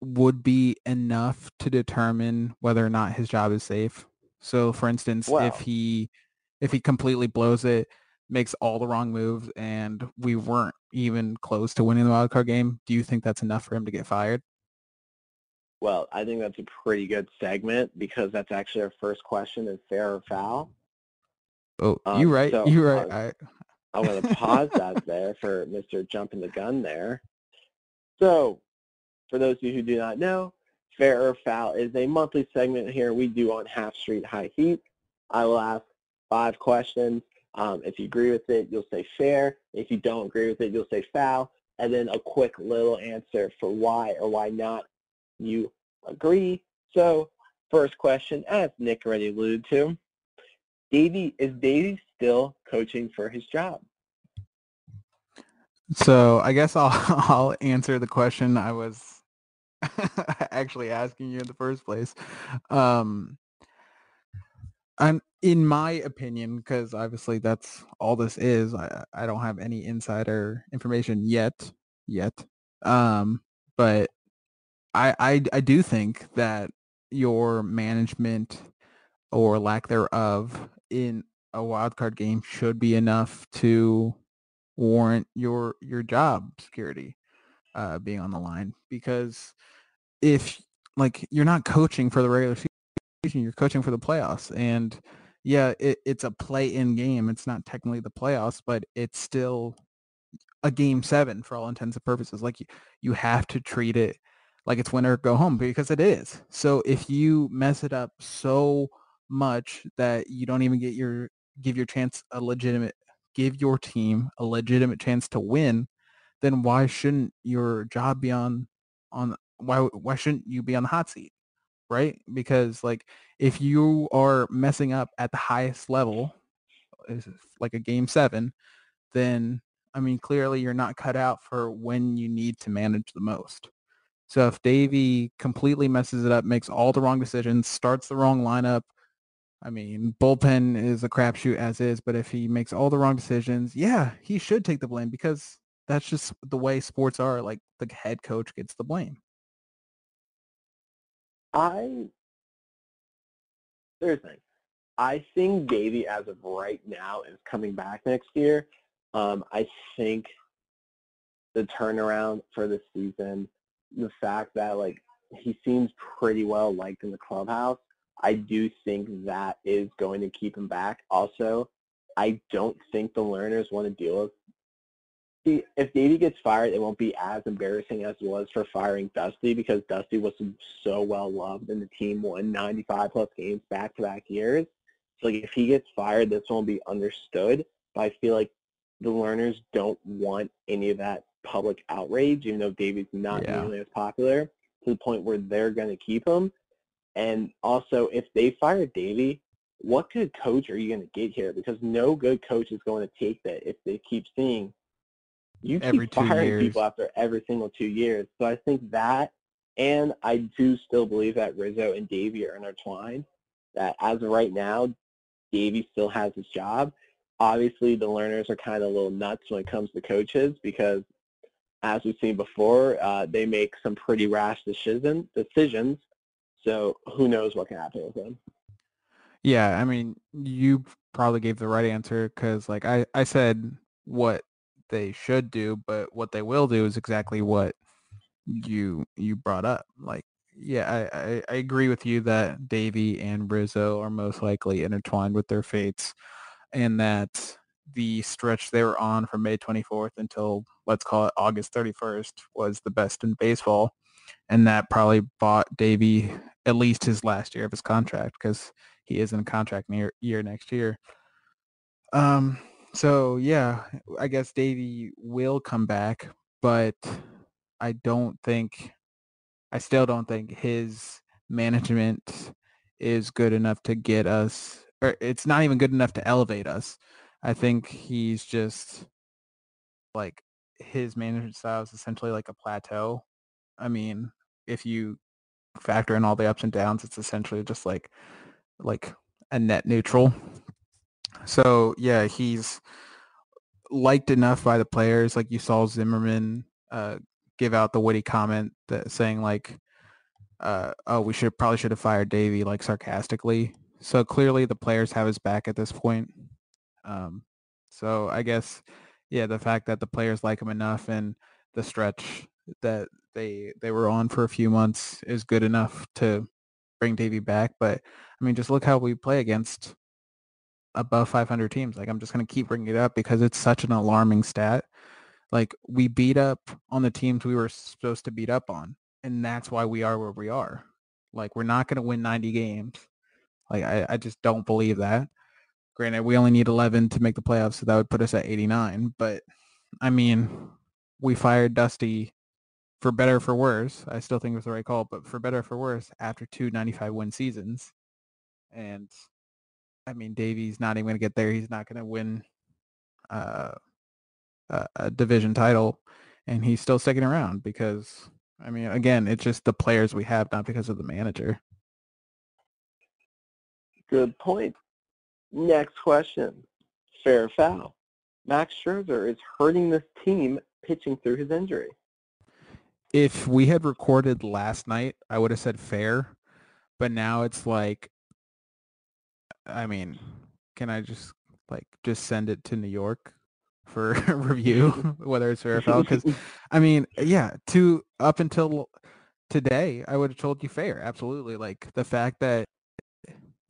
would be enough to determine whether or not his job is safe? So, for instance, wow. if he if he completely blows it, makes all the wrong moves, and we weren't even close to winning the wild card game, do you think that's enough for him to get fired? Well, I think that's a pretty good segment because that's actually our first question is fair or foul. Oh, um, you right. So you right. I, I'm going to pause that there for Mr. Jumping the Gun there. So, for those of you who do not know, fair or foul is a monthly segment here we do on Half Street High Heat. I will ask five questions. Um, if you agree with it, you'll say fair. If you don't agree with it, you'll say foul. And then a quick little answer for why or why not you agree. So first question, as Nick already alluded to, Davey, is Davey still coaching for his job? So I guess I'll I'll answer the question I was actually asking you in the first place. Um, I'm in my opinion, because obviously that's all this is. I I don't have any insider information yet, yet. Um, but I, I I do think that your management or lack thereof in a wild card game should be enough to warrant your your job security uh, being on the line because if like you're not coaching for the regular season, you're coaching for the playoffs and yeah, it, it's a play-in game. It's not technically the playoffs, but it's still a game seven for all intents and purposes. Like you, you have to treat it like it's winner go home because it is. So if you mess it up so much that you don't even get your give your chance a legitimate give your team a legitimate chance to win, then why shouldn't your job be on on why why shouldn't you be on the hot seat? Right? Because like if you are messing up at the highest level, like a game seven, then I mean clearly you're not cut out for when you need to manage the most. So if Davey completely messes it up, makes all the wrong decisions, starts the wrong lineup, I mean, bullpen is a crapshoot as is, but if he makes all the wrong decisions, yeah, he should take the blame because that's just the way sports are. Like the head coach gets the blame. I there's thing. I think Davey, as of right now, is coming back next year. Um, I think the turnaround for the season, the fact that like he seems pretty well liked in the clubhouse, I do think that is going to keep him back. Also, I don't think the Lerners want to deal with. See, if Davey gets fired, it won't be as embarrassing as it was for firing Dusty because Dusty was so well loved and the team won 95 plus games back to back years. So like, if he gets fired, this won't be understood. But I feel like the Lerners don't want any of that public outrage, even though Davey's not yeah. nearly as popular, to the point where they're going to keep him. And also, if they fire Davey, what good coach are you going to get here? Because no good coach is going to take that if they keep seeing you keep every firing years. people after every single two years. So I think that, and I do still believe that Rizzo and Davey are intertwined. That as of right now, Davey still has his job. Obviously, the Lerners are kind of a little nuts when it comes to coaches because, as we've seen before, uh, they make some pretty rash decision, decisions so who knows what can happen with them? Yeah, I mean, you probably gave the right answer because, like, I I said what they should do, but what they will do is exactly what you you brought up. Like, yeah, I, I, I agree with you that Davey and Rizzo are most likely intertwined with their fates, and that the stretch they were on from May 24th until let's call it August 31st was the best in baseball and that probably bought Davey at least his last year of his contract because he is in a contract near year next year. Um. So yeah, I guess Davey will come back, but I don't think, I still don't think his management is good enough to get us, or it's not even good enough to elevate us. I think he's just like his management style is essentially like a plateau. I mean, if you factor in all the ups and downs, it's essentially just like like a net neutral. So yeah, he's liked enough by the players. Like you saw Zimmerman uh, give out the witty comment that saying like, uh, "Oh, we should probably should have fired Davey," like sarcastically. So clearly the players have his back at this point. Um, so I guess yeah, the fact that the players like him enough and the stretch that they they were on for a few months is good enough to bring Davey back. But I mean, just look how we play against above 500 teams. Like I'm just going to keep bringing it up because it's such an alarming stat. Like we beat up on the teams we were supposed to beat up on, and that's why we are where we are. Like we're not going to win 90 games. Like I, I just don't believe that. Granted, we only need 11 to make the playoffs, so that would put us at 89. But I mean, we fired Dusty for better for worse, I still think it was the right call, but for better for worse, after two 95 win seasons. And I mean, Davey's not even going to get there. He's not going to win uh, a, a division title. And he's still sticking around because, I mean, again, it's just the players we have, not because of the manager. Good point. Next question. Fair foul. Max Scherzer is hurting this team pitching through his injury if we had recorded last night, I would have said fair, but now it's like I mean, can I just like just send it to New York for review, whether it's fair or foul? Because I mean, yeah, to up until today, I would have told you fair, absolutely. Like the fact that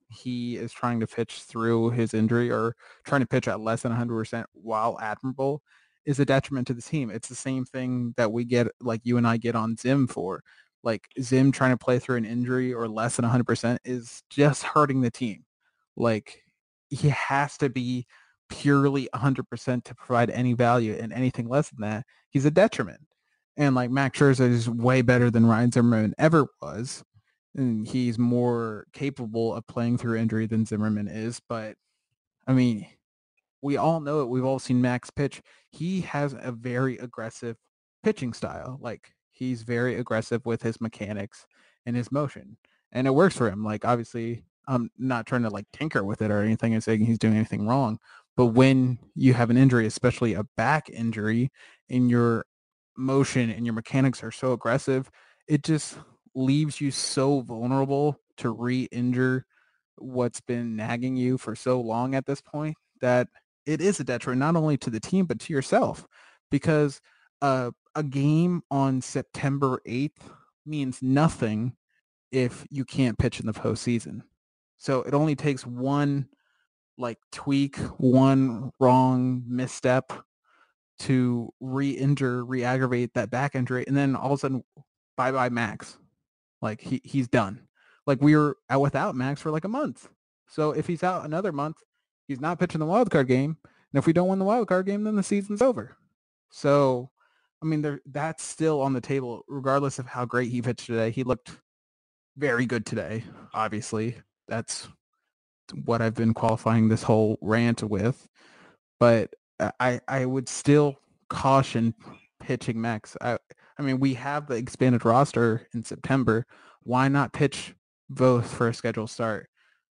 he is trying to pitch through his injury or trying to pitch at less than 100% while admirable is a detriment to the team. It's the same thing that we get, like you and I get on Zim for. Like Zim trying to play through an injury or less than 100% is just hurting the team. Like he has to be purely 100% to provide any value and anything less than that, he's a detriment. And like Max Scherzer is way better than Ryan Zimmerman ever was. And he's more capable of playing through injury than Zimmerman is. But I mean, we all know it. We've all seen Max pitch. He has a very aggressive pitching style. Like he's very aggressive with his mechanics and his motion. And it works for him. Like obviously I'm not trying to like tinker with it or anything and saying he's doing anything wrong. But when you have an injury, especially a back injury, and your motion and your mechanics are so aggressive, it just leaves you so vulnerable to re-injure what's been nagging you for so long at this point that it is a detriment not only to the team but to yourself because uh, a game on September 8th means nothing if you can't pitch in the postseason. So it only takes one like tweak, one wrong misstep to re-injure, re-aggravate that back injury, and then all of a sudden, bye bye Max. Like he he's done. Like we were out without Max for like a month. So if he's out another month, he's not pitching the wild card game. And if we don't win the wild card game, then the season's over. So, I mean, there that's still on the table, regardless of how great he pitched today. He looked very good today. Obviously, that's what I've been qualifying this whole rant with. But uh, I I would still caution pitching Max. I I mean, we have the expanded roster in September. Why not pitch Voth for a scheduled start,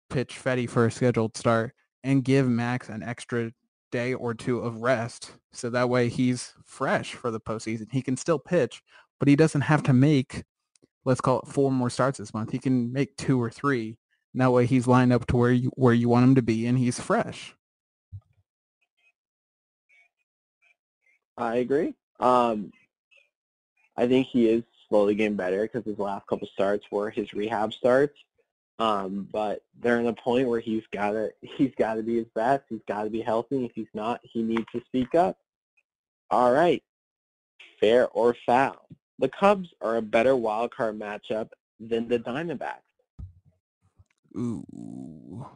pitch Fedde for a scheduled start, and give Max an extra day or two of rest so that way he's fresh for the postseason. He can still pitch, but he doesn't have to make, let's call it four more starts this month. He can make two or three. And that way he's lined up to where you where you want him to be and he's fresh. I agree. Um, I think he is slowly getting better because his last couple starts were his rehab starts. Um, but they're in a point where he's got to he's got to be his best. He's got to be healthy. If he's not, he needs to speak up. All right, fair or foul? The Cubs are a better wild card matchup than the Diamondbacks. Ooh,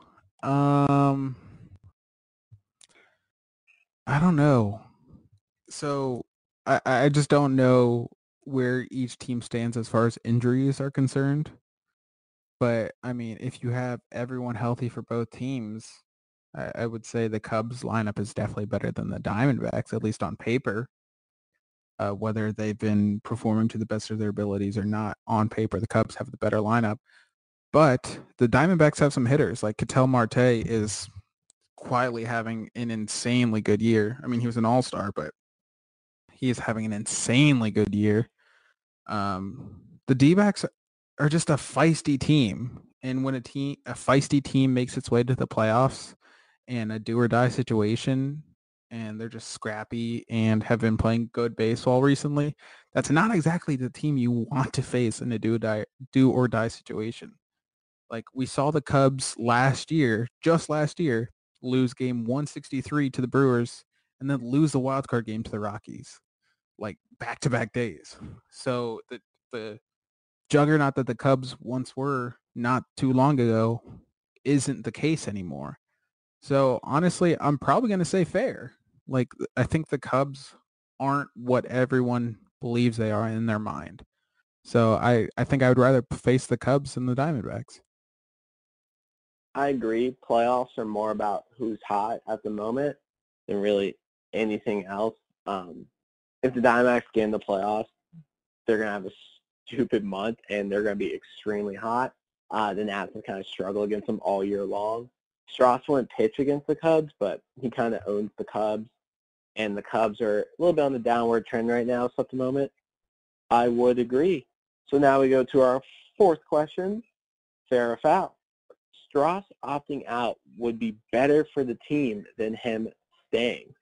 um, I don't know. So I I just don't know where each team stands as far as injuries are concerned. But I mean, if you have everyone healthy for both teams, I, I would say the Cubs lineup is definitely better than the Diamondbacks, at least on paper. Uh, whether they've been performing to the best of their abilities or not, on paper, the Cubs have the better lineup. But the Diamondbacks have some hitters. Like Ketel Marte is quietly having an insanely good year. I mean, he was an all-star, but he is having an insanely good year. Um, the D-backs are just a feisty team. And when a team, a feisty team makes its way to the playoffs and a do or die situation and they're just scrappy and have been playing good baseball recently, that's not exactly the team you want to face in a do or die, do or die situation. Like we saw the Cubs last year, just last year, lose game 163 to the Brewers and then lose the wild card game to the Rockies, like back to back days. So the the juggernaut that the Cubs once were not too long ago isn't the case anymore. So honestly, I'm probably going to say fair. Like I think the Cubs aren't what everyone believes they are in their mind. So I, I think I would rather face the Cubs than the Diamondbacks. I agree. Playoffs are more about who's hot at the moment than really anything else. Um, if the Diamondbacks get in the playoffs, they're going to have a stupid month and they're going to be extremely hot. Uh, the Nats have kind of struggled against them all year long. Stras wouldn't pitch against the Cubs, but he kind of owns the Cubs. And the Cubs are a little bit on the downward trend right now, so at the moment, I would agree. So now we go to our fourth question, fair or foul? Stras opting out would be better for the team than him staying.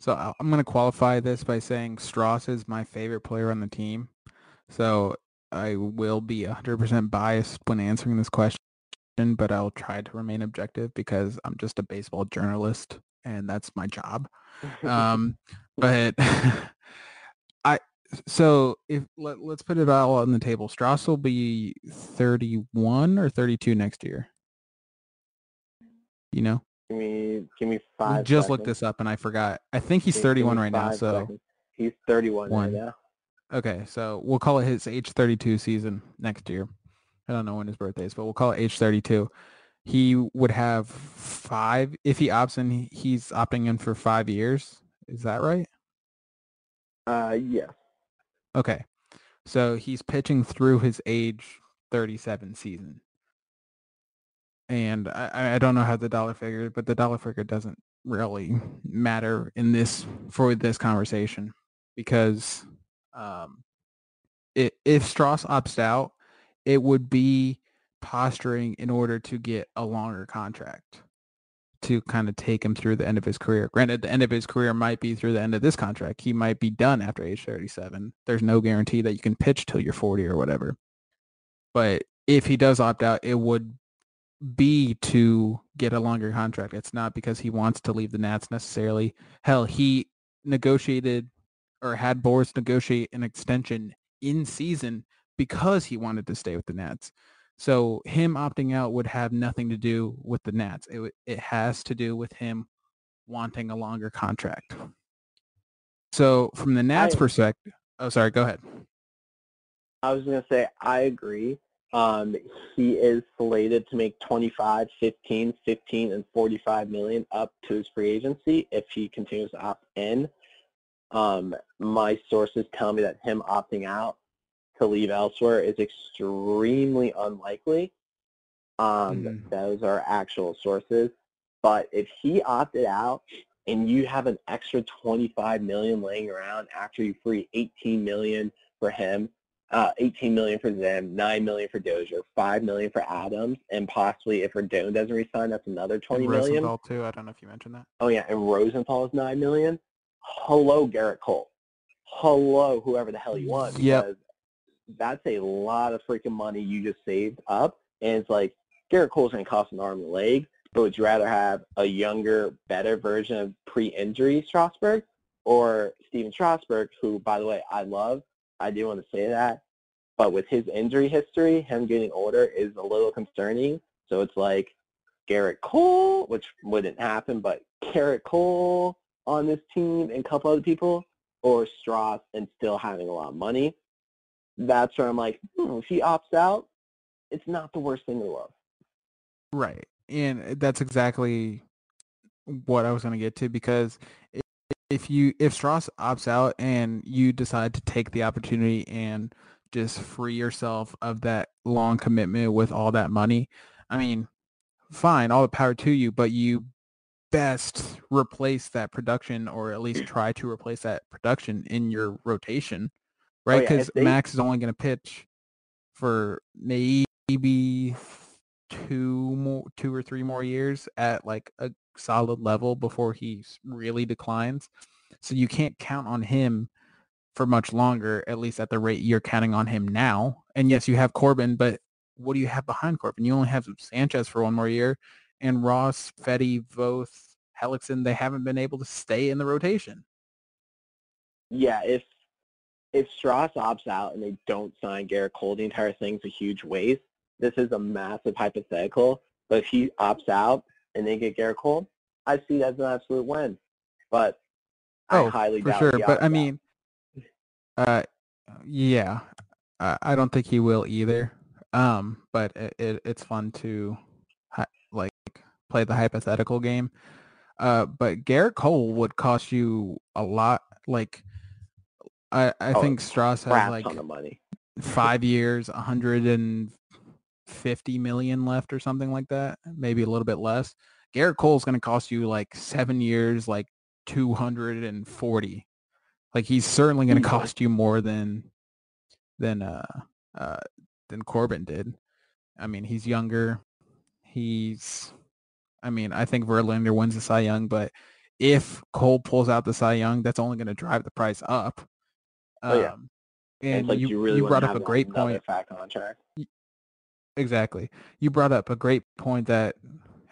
So I'm going to qualify this by saying Stras is my favorite player on the team. So I will be 100% biased when answering this question, but I'll try to remain objective because I'm just a baseball journalist and that's my job. Um, but I so if let, let's put it all on the table. Stras will be 31 or 32 next year. You know? Give me, give me five. Just seconds. looked this up and I forgot. I think he's Give- 31 right now. So seconds. he's 31 One. right now. okay, so we'll call it his age 32 season next year. I don't know when his birthday is, but we'll call it age 32. He would have five if he opts in. He's opting in for five years. Is that right? Uh, yes. Okay. So he's pitching through his age 37 season. And I, I- don't know how the dollar figure, but the dollar figure doesn't really matter in this for this conversation because um, it, if Stras opts out, it would be posturing in order to get a longer contract to kind of take him through the end of his career. Granted, the end of his career might be through the end of this contract. He might be done after age 37. There's no guarantee that you can pitch till you're 40 or whatever. But if he does opt out, it would be to get a longer contract. It's not because he wants to leave the Nats necessarily. Hell, he negotiated or had Boris negotiate an extension in season because he wanted to stay with the Nats. So him opting out would have nothing to do with the Nats. It it has to do with him wanting a longer contract. So from the Nats I- perspective, oh sorry, go ahead. I was going to say, I agree. Um, he is slated to make 25, 15, 15, and 45 million up to his free agency if he continues to opt in. Um, my sources tell me that him opting out to leave elsewhere is extremely unlikely. Um, Mhm. Those are actual sources. But if he opted out and you have an extra 25 million laying around after you free 18 million for him, uh, 18 million for them, 9 million for Dozier, 5 million for Adams, and possibly if Rendon doesn't resign, that's another 20 And million. Rosenthal too. I don't know if you mentioned that. Oh yeah, and Rosenthal is 9 million. Hello, Gerrit Cole. Hello, whoever the hell you want. Because That's a lot of freaking money you just saved up. And it's like, Gerrit Cole's going to cost an arm and a leg, but would you rather have a younger, better version of pre-injury Strasburg or Stephen Strasburg, who, by the way, I love. I do want to say that. But with his injury history, him getting older is a little concerning. So it's like Gerrit Cole, which wouldn't happen, but Gerrit Cole on this team and a couple other people, or Stras and still having a lot of money. That's where I'm like, hmm, if he opts out, it's not the worst thing in the world. Right. And that's exactly what I was going to get to because if you if Stras opts out and you decide to take the opportunity and just free yourself of that long commitment with all that money, I mean, fine, all the power to you, but you best replace that production or at least try to replace that production in your rotation, oh, right? yeah, if Because they- Max is only going to pitch for maybe two more, two or three more years at like a solid level before he really declines. So you can't count on him for much longer, at least at the rate you're counting on him now. And yes, you have Corbin, but what do you have behind Corbin? You only have Sanchez for one more year, and Ross, Fedde, Voth, Hellickson, they haven't been able to stay in the rotation. Yeah, if if Stras opts out and they don't sign Gerrit Cole, the entire thing's a huge waste. This is a massive hypothetical, but if he opts out and they get Gerrit Cole, I see that as an absolute win. But I Oh, highly for doubt sure. But I mean, uh, yeah, I, I don't think he will either. Um, but it, it it's fun to like play the hypothetical game. Uh, but Gerrit Cole would cost you a lot. Like, I I Oh, think Stras has like of money. five years, a hundred and fifty million left or something like that. Maybe a little bit less. Gerrit Cole's going to cost you like seven years, like two hundred and forty. Like he's certainly going to cost you more than than uh uh than Corbin did. I mean, he's younger. He's, I mean, I think Verlander wins the Cy Young, but if Cole pulls out the Cy Young, that's only going to drive the price up. Oh, yeah. Um, and like you, you really you brought up a great point. Contract. Exactly. You brought up a great point that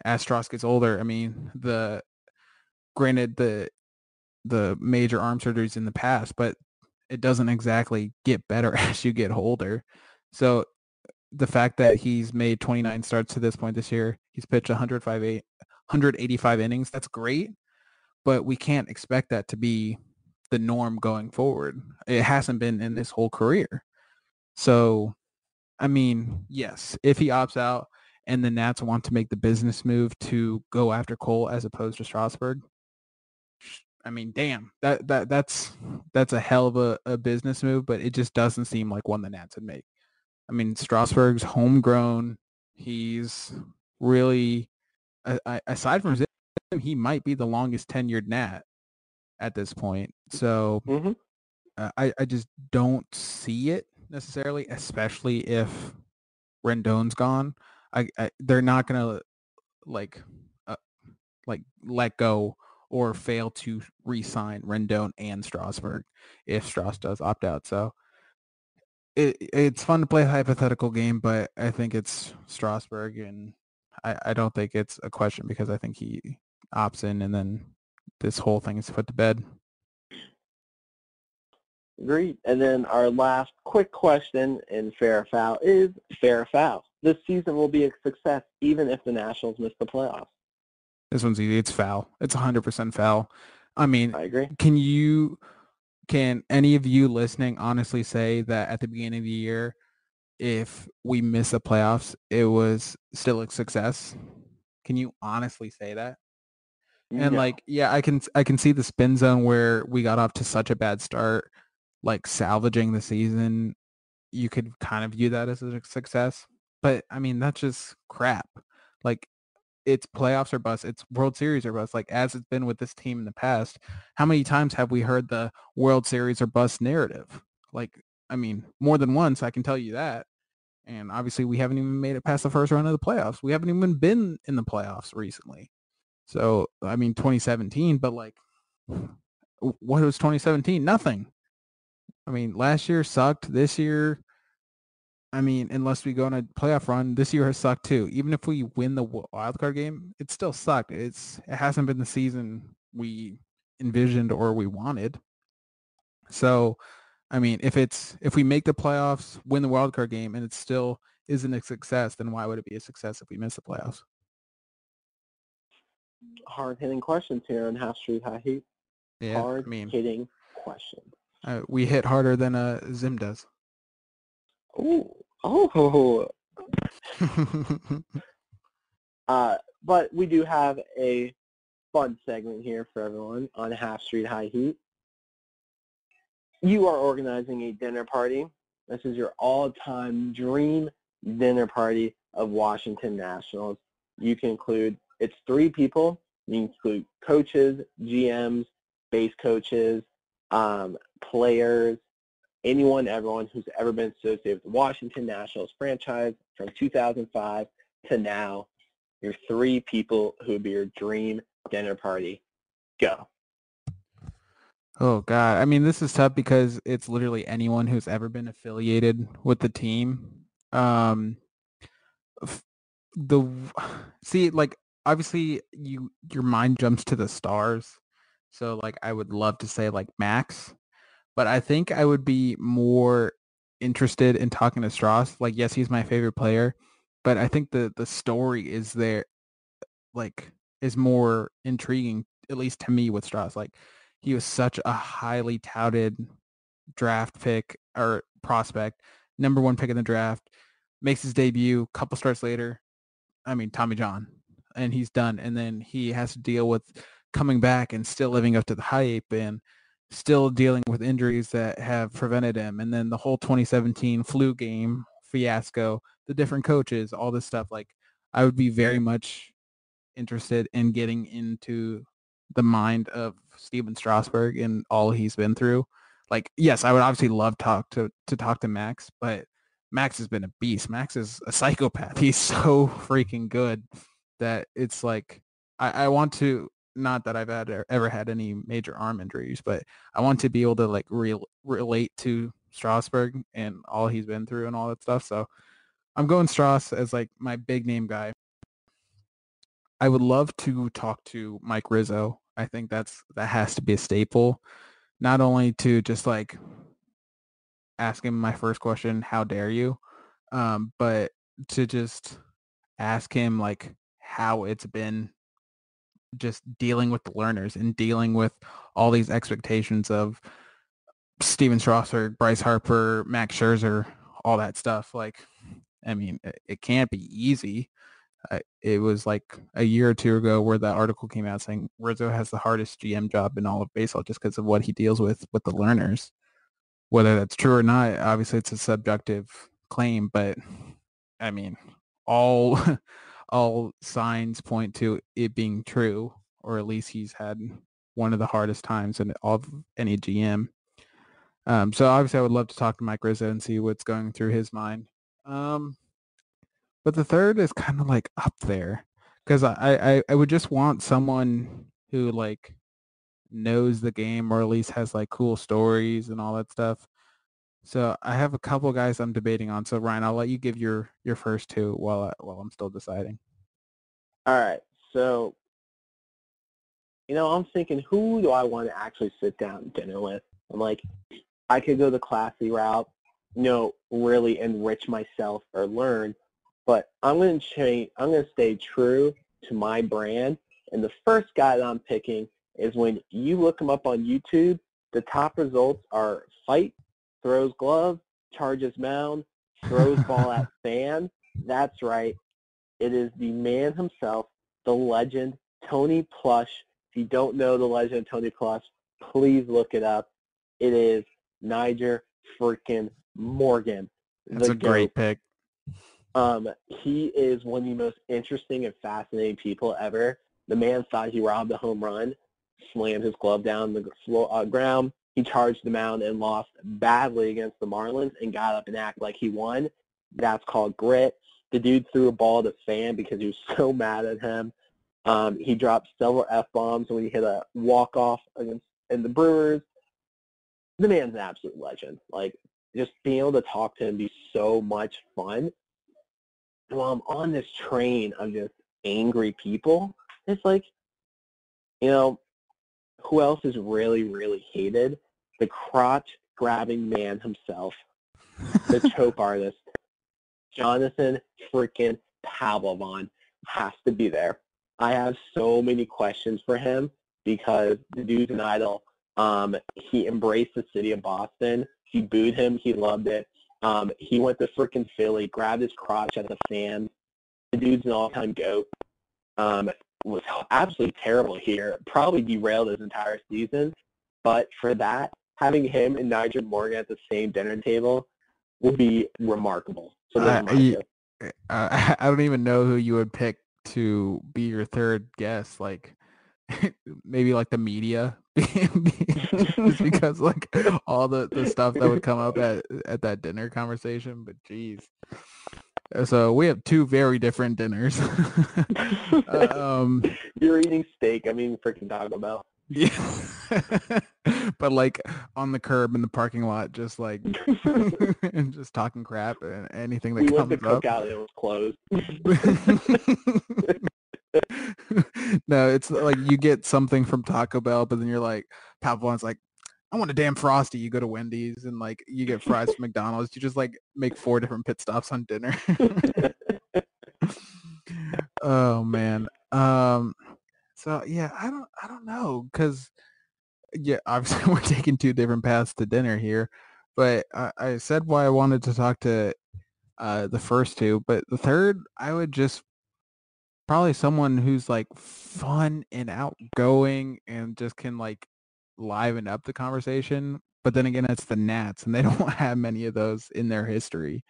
as Stras gets older, I mean, the granted the the major arm surgeries in the past, but it doesn't exactly get better as you get older. So the fact that he's made 29 starts to this point this year, he's pitched 105 eight- 185 innings, that's great, but we can't expect that to be the norm going forward. It hasn't been in his whole career. So I mean, yes, if he opts out and the Nats want to make the business move to go after Cole as opposed to Strasburg, I mean, damn, that that that's that's a hell of a, a business move, but it just doesn't seem like one the Nats would make. I mean, Strasburg's homegrown. He's really, aside from him, he might be the longest tenured Nat at this point. So hmm uh, I, I just don't see it necessarily, especially if Rendon's gone. I, I they're not gonna like uh, like let go or fail to re-sign Rendon and Strasburg if Stras does opt out. So it it's fun to play a hypothetical game, but I think it's Strasburg, and I, I don't think it's a question because I think he opts in, and then this whole thing is put to bed. Agreed. And then our last quick question in fair foul is fair foul. This season will be a success even if the Nationals miss the playoffs. This one's easy. It's foul. It's 100% foul. I mean, I agree. can you, can any of you listening honestly say that at the beginning of the year, if we miss the playoffs, it was still a success? Can you honestly say that? And No. like, yeah, I can, I can see the spin zone where we got off to such a bad start, like salvaging the season. You could kind of view that as a success, but I mean, that's just crap. Like it's playoffs or bust. It's World Series or bust. Like as it's been with this team in the past, how many times have we heard the World Series or bust narrative? Like, I mean, more than once, I can tell you that. And obviously, we haven't even made it past the first round of the playoffs. We haven't even been in the playoffs recently. So, I mean, 2017, but like, what was 2017? Nothing. I mean, last year sucked. This year, I mean, unless we go on a playoff run, this year has sucked too. Even if we win the wild card game, it still sucked. It's it hasn't been the season we envisioned or we wanted. So, I mean, if it's if we make the playoffs, win the wild card game, and it still isn't a success, then why would it be a success if we miss the playoffs? Hard hitting questions here on Half Street High Heat. Yeah, Hard I mean, hitting questions. Uh, we hit harder than uh, Zim does. Ooh. Oh. Uh, but we do have a fun segment here for everyone on Half Street High Heat. You are organizing a dinner party. This is your all-time dream dinner party of Washington Nationals. You can include, it's three people. You include coaches, GMs, base coaches, um, players, anyone, everyone who's ever been associated with the Washington Nationals franchise from 2005 to now your three people who would be your dream dinner party. Go. Oh God. I mean, this is tough because it's literally anyone who's ever been affiliated with the team. Um, the see, like obviously you your mind jumps to the stars. So like I would love to say like Max, but I think I would be more interested in talking to Stras. Like yes, he's my favorite player, but I think the the story is there like is more intriguing at least to me with Stras. Like he was such a highly touted draft pick or prospect, number one pick in the draft, makes his debut, couple starts later. I mean, Tommy John, and he's done. And then he has to deal with coming back and still living up to the hype and still dealing with injuries that have prevented him. And then the whole 2017 flu game fiasco, the different coaches, all this stuff. Like I would be very much interested in getting into the mind of Stephen Strasburg and all he's been through. Like, yes, I would obviously love talk to to talk to Max, but Max has been a beast. Max is a psychopath. He's so freaking good that it's like I, I want to not that I've had ever had any major arm injuries, but I want to be able to like re- relate to Strasburg and all he's been through and all that stuff. So I'm going Stras as like my big name guy. I would love to talk to Mike Rizzo. I think that's that has to be a staple. Not only to just like ask him my first question, how dare you? Um, but to just ask him like how it's been just dealing with the Lerners and dealing with all these expectations of Stephen Strasburg, Bryce Harper, Max Scherzer, all that stuff. Like, I mean, it, it can't be easy. Uh, it was like a year or two ago where that article came out saying Rizzo has the hardest GM job in all of baseball just because of what he deals with with the Lerners. Whether that's true or not, obviously it's a subjective claim, but I mean, all all signs point to it being true, or at least he's had one of the hardest times in all of any GM. Um, so obviously, I would love to talk to Mike Rizzo and see what's going through his mind. Um, but the third is kind of like up there because I, I I would just want someone who like knows the game or at least has like cool stories and all that stuff. So I have a couple guys I'm debating on. So Ryan, I'll let you give your your first two while I, while I'm still deciding. All right. So you know, I'm thinking, who do I want to actually sit down and dinner with? I'm like, I could go the classy route, you know, really enrich myself or learn, but I'm going to change. I'm going to stay true to my brand. And the first guy that I'm picking is when you look him up on YouTube, the top results are fight throws glove, charges mound, throws ball at fan. That's right. It is the man himself, the legend, Tony Plush. If you don't know the legend Tony Plush, please look it up. It is Nyjer freaking Morgan. That's a GOAT. great pick. Um, he is one of the most interesting and fascinating people ever. The man thought he robbed a home run, slammed his glove down the uh, ground, he charged the mound and lost badly against the Marlins and got up and acted like he won. That's called grit. The dude threw a ball to Fan because he was so mad at him. Um, he dropped several F-bombs when he hit a walk-off against in the Brewers. The man's an absolute legend. Like, just being able to talk to him be so much fun. While I'm on this train of just angry people, it's like, you know, who else is really, really hated? The crotch-grabbing man himself, the choke artist, Jonathan freaking Papelbon has to be there. I have so many questions for him because the dude's an idol. Um, he embraced the city of Boston. He booed him. He loved it. Um, he went to freaking Philly, grabbed his crotch at the fan. The dude's an all-time goat. Um, was absolutely terrible here. Probably derailed his entire season. But for that, having him and Nyjer Morgan at the same dinner table will be remarkable. So uh, you, uh, I don't even know who you would pick to be your third guest. Like maybe like the media, just because like all the the stuff that would come up at at that dinner conversation. But geez. So we have two very different dinners. um, You're eating steak. I mean, freaking Taco Bell. Yeah. but like on the curb in the parking lot, just like and just talking crap and anything that we comes went to up. Cookout, it was closed. no, it's like you get something from Taco Bell, but then you're like, Papelbon's like, I want a damn frosty. You go to Wendy's and like you get fries from McDonald's. You just like make four different pit stops on dinner. oh man. Um so yeah, I don't I don't know because yeah, obviously we're taking two different paths to dinner here, but I, I said why I wanted to talk to uh, the first two, but the third I would just probably someone who's like fun and outgoing and just can like liven up the conversation. But then again, it's the Nats, and they don't have many of those in their history.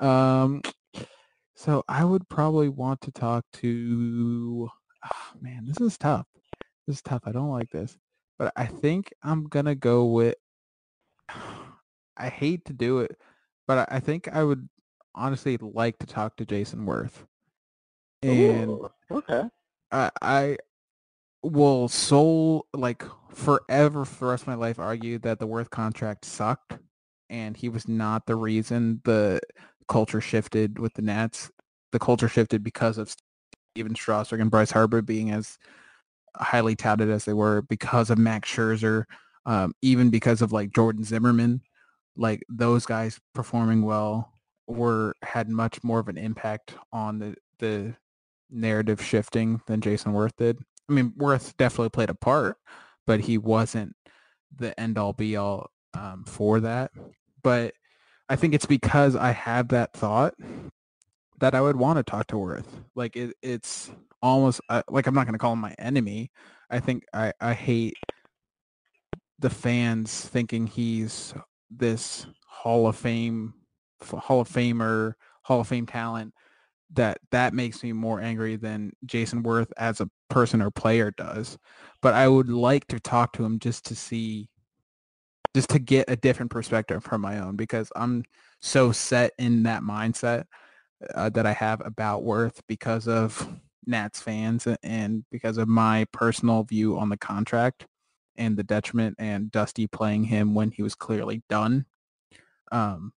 Um, so I would probably want to talk to oh, man, this is tough. This is tough. I don't like this. But I think I'm going to go with I hate to do it, but I, I think I would honestly like to talk to Jayson Werth. And Ooh, okay. I, I will soul like forever for the rest of my life argue that the Werth contract sucked and he was not the reason the culture shifted with the Nats. The culture shifted because of Stephen Strasburg and Bryce Harper being as highly touted as they were because of Max Scherzer, um, even because of like Jordan Zimmermann, like those guys performing well were had much more of an impact on the the narrative shifting than Jayson Werth did. I mean, Werth definitely played a part, but he wasn't the end all be all um, for that. But I think it's because I have that thought that I would want to talk to Werth. Like it, it's almost uh, like I'm not going to call him my enemy. I think I, I hate the fans thinking he's this Hall of Fame, Hall of Famer, Hall of Fame talent. That that makes me more angry than Jayson Werth as a person or player does. But I would like to talk to him just to see, just to get a different perspective from my own because I'm so set in that mindset uh, that I have about Werth because of Nats fans and because of my personal view on the contract and the detriment and Dusty playing him when he was clearly done. Um,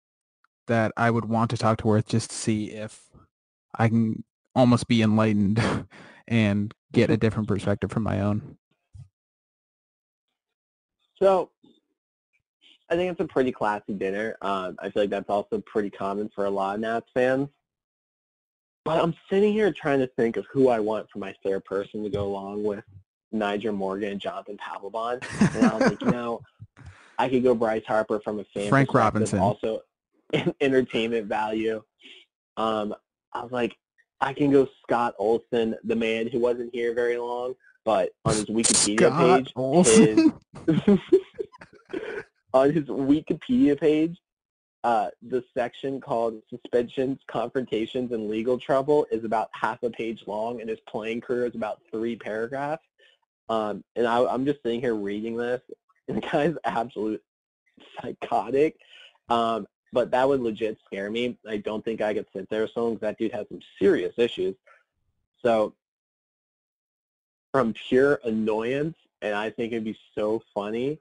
that I would want to talk to Werth just to see if I can almost be enlightened and get a different perspective from my own. So I think it's a pretty classy dinner. Um, I feel like that's also pretty common for a lot of Nats fans. I'm sitting here trying to think of who I want for my third person to go along with Nyjer Morgan and Jonathan Papelbon. And I was like, you know, I could go Bryce Harper from a fan Frank Robinson. also entertainment value. Um, I was like, I can go Scott Olsen, the man who wasn't here very long, but on his Wikipedia Scott page, Olsen. his, on his Wikipedia page, uh, the section called suspensions, confrontations, and legal trouble is about half a page long, and his playing career is about three paragraphs. Um, and I, I'm just sitting here reading this, and the guy's absolute psychotic. Um, but that would legit scare me. I don't think I could sit there so long that dude has some serious issues. So from pure annoyance, and I think it'd be so funny,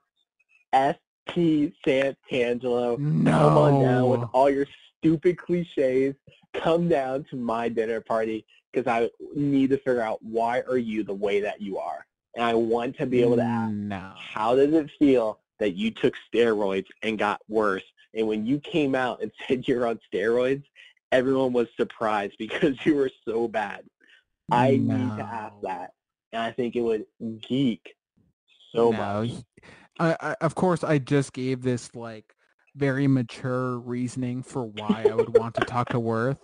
F.P. Santangelo, come on down with all your stupid cliches. Come down to my dinner party because I need to figure out why are you the way that you are. And I want to be able to ask, No. how does it feel that you took steroids and got worse? And when you came out and said you're on steroids, everyone was surprised because you were so bad. I need to ask that. And I think it would geek so no. much. I, I, of course, I just gave this like very mature reasoning for why I would want to talk to Werth.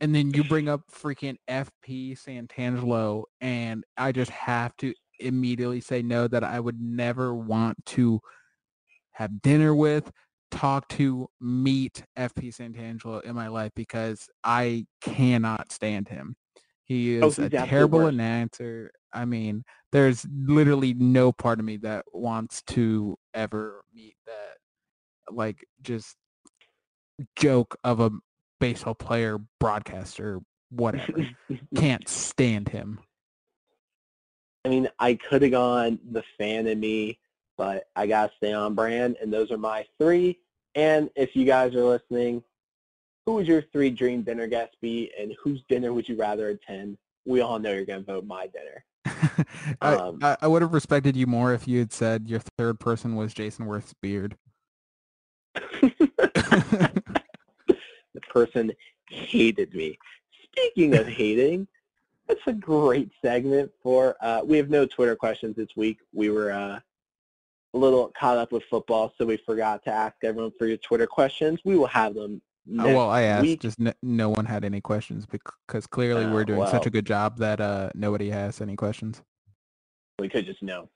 And then you bring up freaking FP Santangelo and I just have to immediately say no that I would never want to have dinner with, talk to, meet FP Santangelo in my life because I cannot stand him. He Oh, is he's a terrible announcer. I mean, there's literally no part of me that wants to ever meet that like just joke of a baseball player, broadcaster, whatever. Can't stand him. I mean, I could have gone the fan in me, but I got to stay on brand, and those are my three. And if you guys are listening, who would your three dream dinner guests be, and whose dinner would you rather attend? We all know you're going to vote my dinner. I, Um, I, I would have respected you more if you had said your third person was Jayson Werth's beard. the person hated me. Speaking of hating, that's a great segment for, uh, we have no Twitter questions this week. We were uh, a little caught up with football, so we forgot to ask everyone for your Twitter questions. We will have them well, I asked, week. just n- no one had any questions because clearly Oh, we're doing such a good job that uh, nobody has any questions. We could just, know,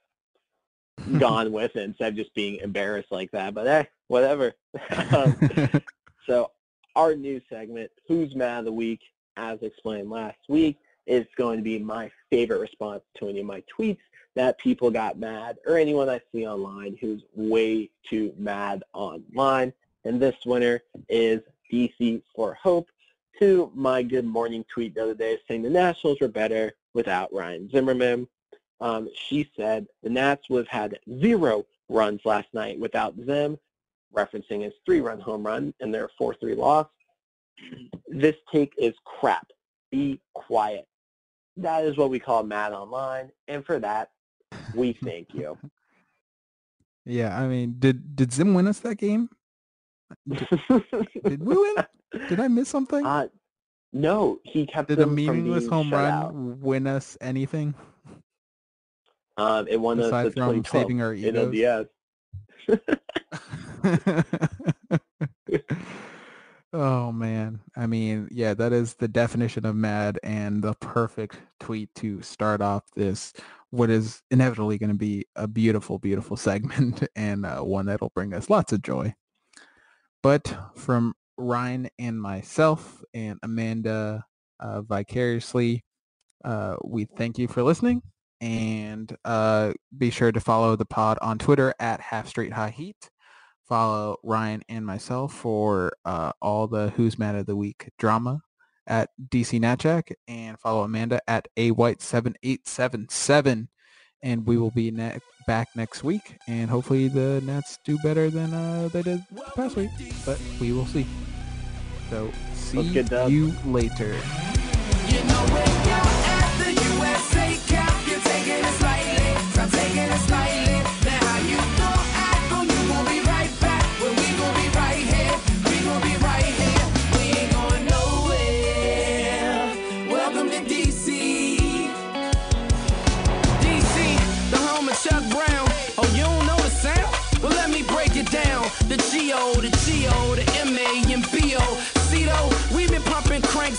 gone with it instead of just being embarrassed like that. But hey, whatever. um, So our new segment, Who's Mad of the Week, as explained last week, is going to be my favorite response to any of my tweets that people got mad or anyone I see online who's way too mad online. And this winner is DC for Hope to my good morning tweet the other day saying the Nationals were better without Ryan Zimmerman. Um, she said the Nats would have had zero runs last night without Zim, referencing his three-run home run and their 4-3 loss. This take is crap. Be quiet. That is what we call mad online, and for that, we thank you. Yeah, I mean, did did Zim win us that game? Did, we win? Did I miss something? Uh, no, he kept it. did a meaningless home run out. win us anything Um, it won us the from 2012 saving our egos? oh man, I mean, yeah, that is the definition of mad and the perfect tweet to start off this what is inevitably going to be a beautiful, beautiful segment and uh, one that'll bring us lots of joy. But from Ryan and myself and Amanda uh, vicariously, uh, we thank you for listening and uh, be sure to follow the pod on Twitter at Half Street High Heat. Follow Ryan and myself for uh, all the Who's Mad of the Week drama at DC Natchak and follow Amanda at A White 7877 and we will be ne- back next week and hopefully the Nets do better than uh, they did the past week but we will see so see Let's get done. you later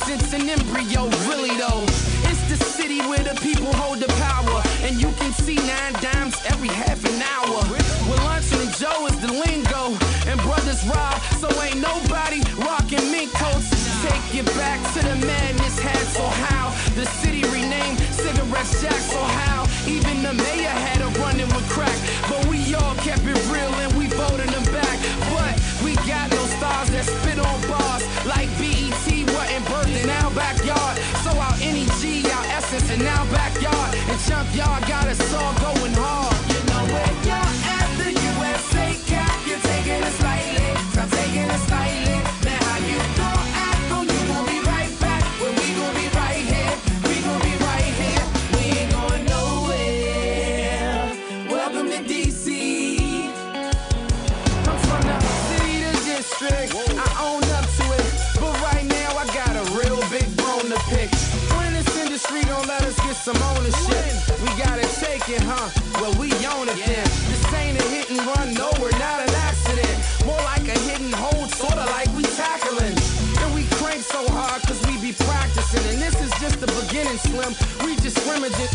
since an embryo, really though. It's the city where the people hold the power. And you can see nine dimes every half an hour. With Luncheon and Joe is the lingo. And brothers rob, so ain't nobody rocking mink coats. Take you back to the madness had so how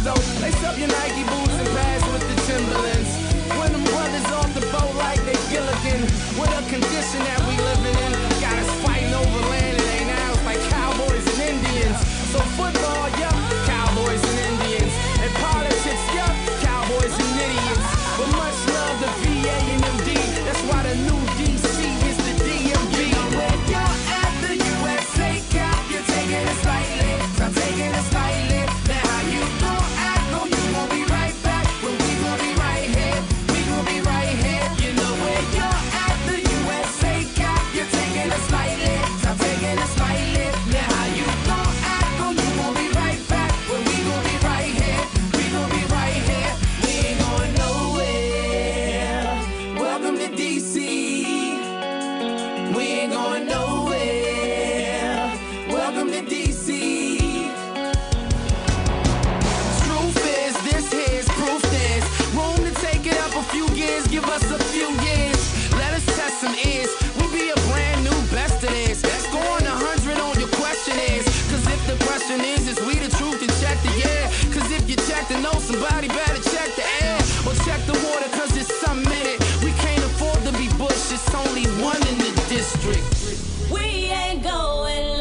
Lace up your Nike boots question is, is we the truth, then check the air. Cause if you check the know, somebody better check the air. Or check the water, cause it's some minute. We can't afford to be bush, it's only one in the district. We ain't going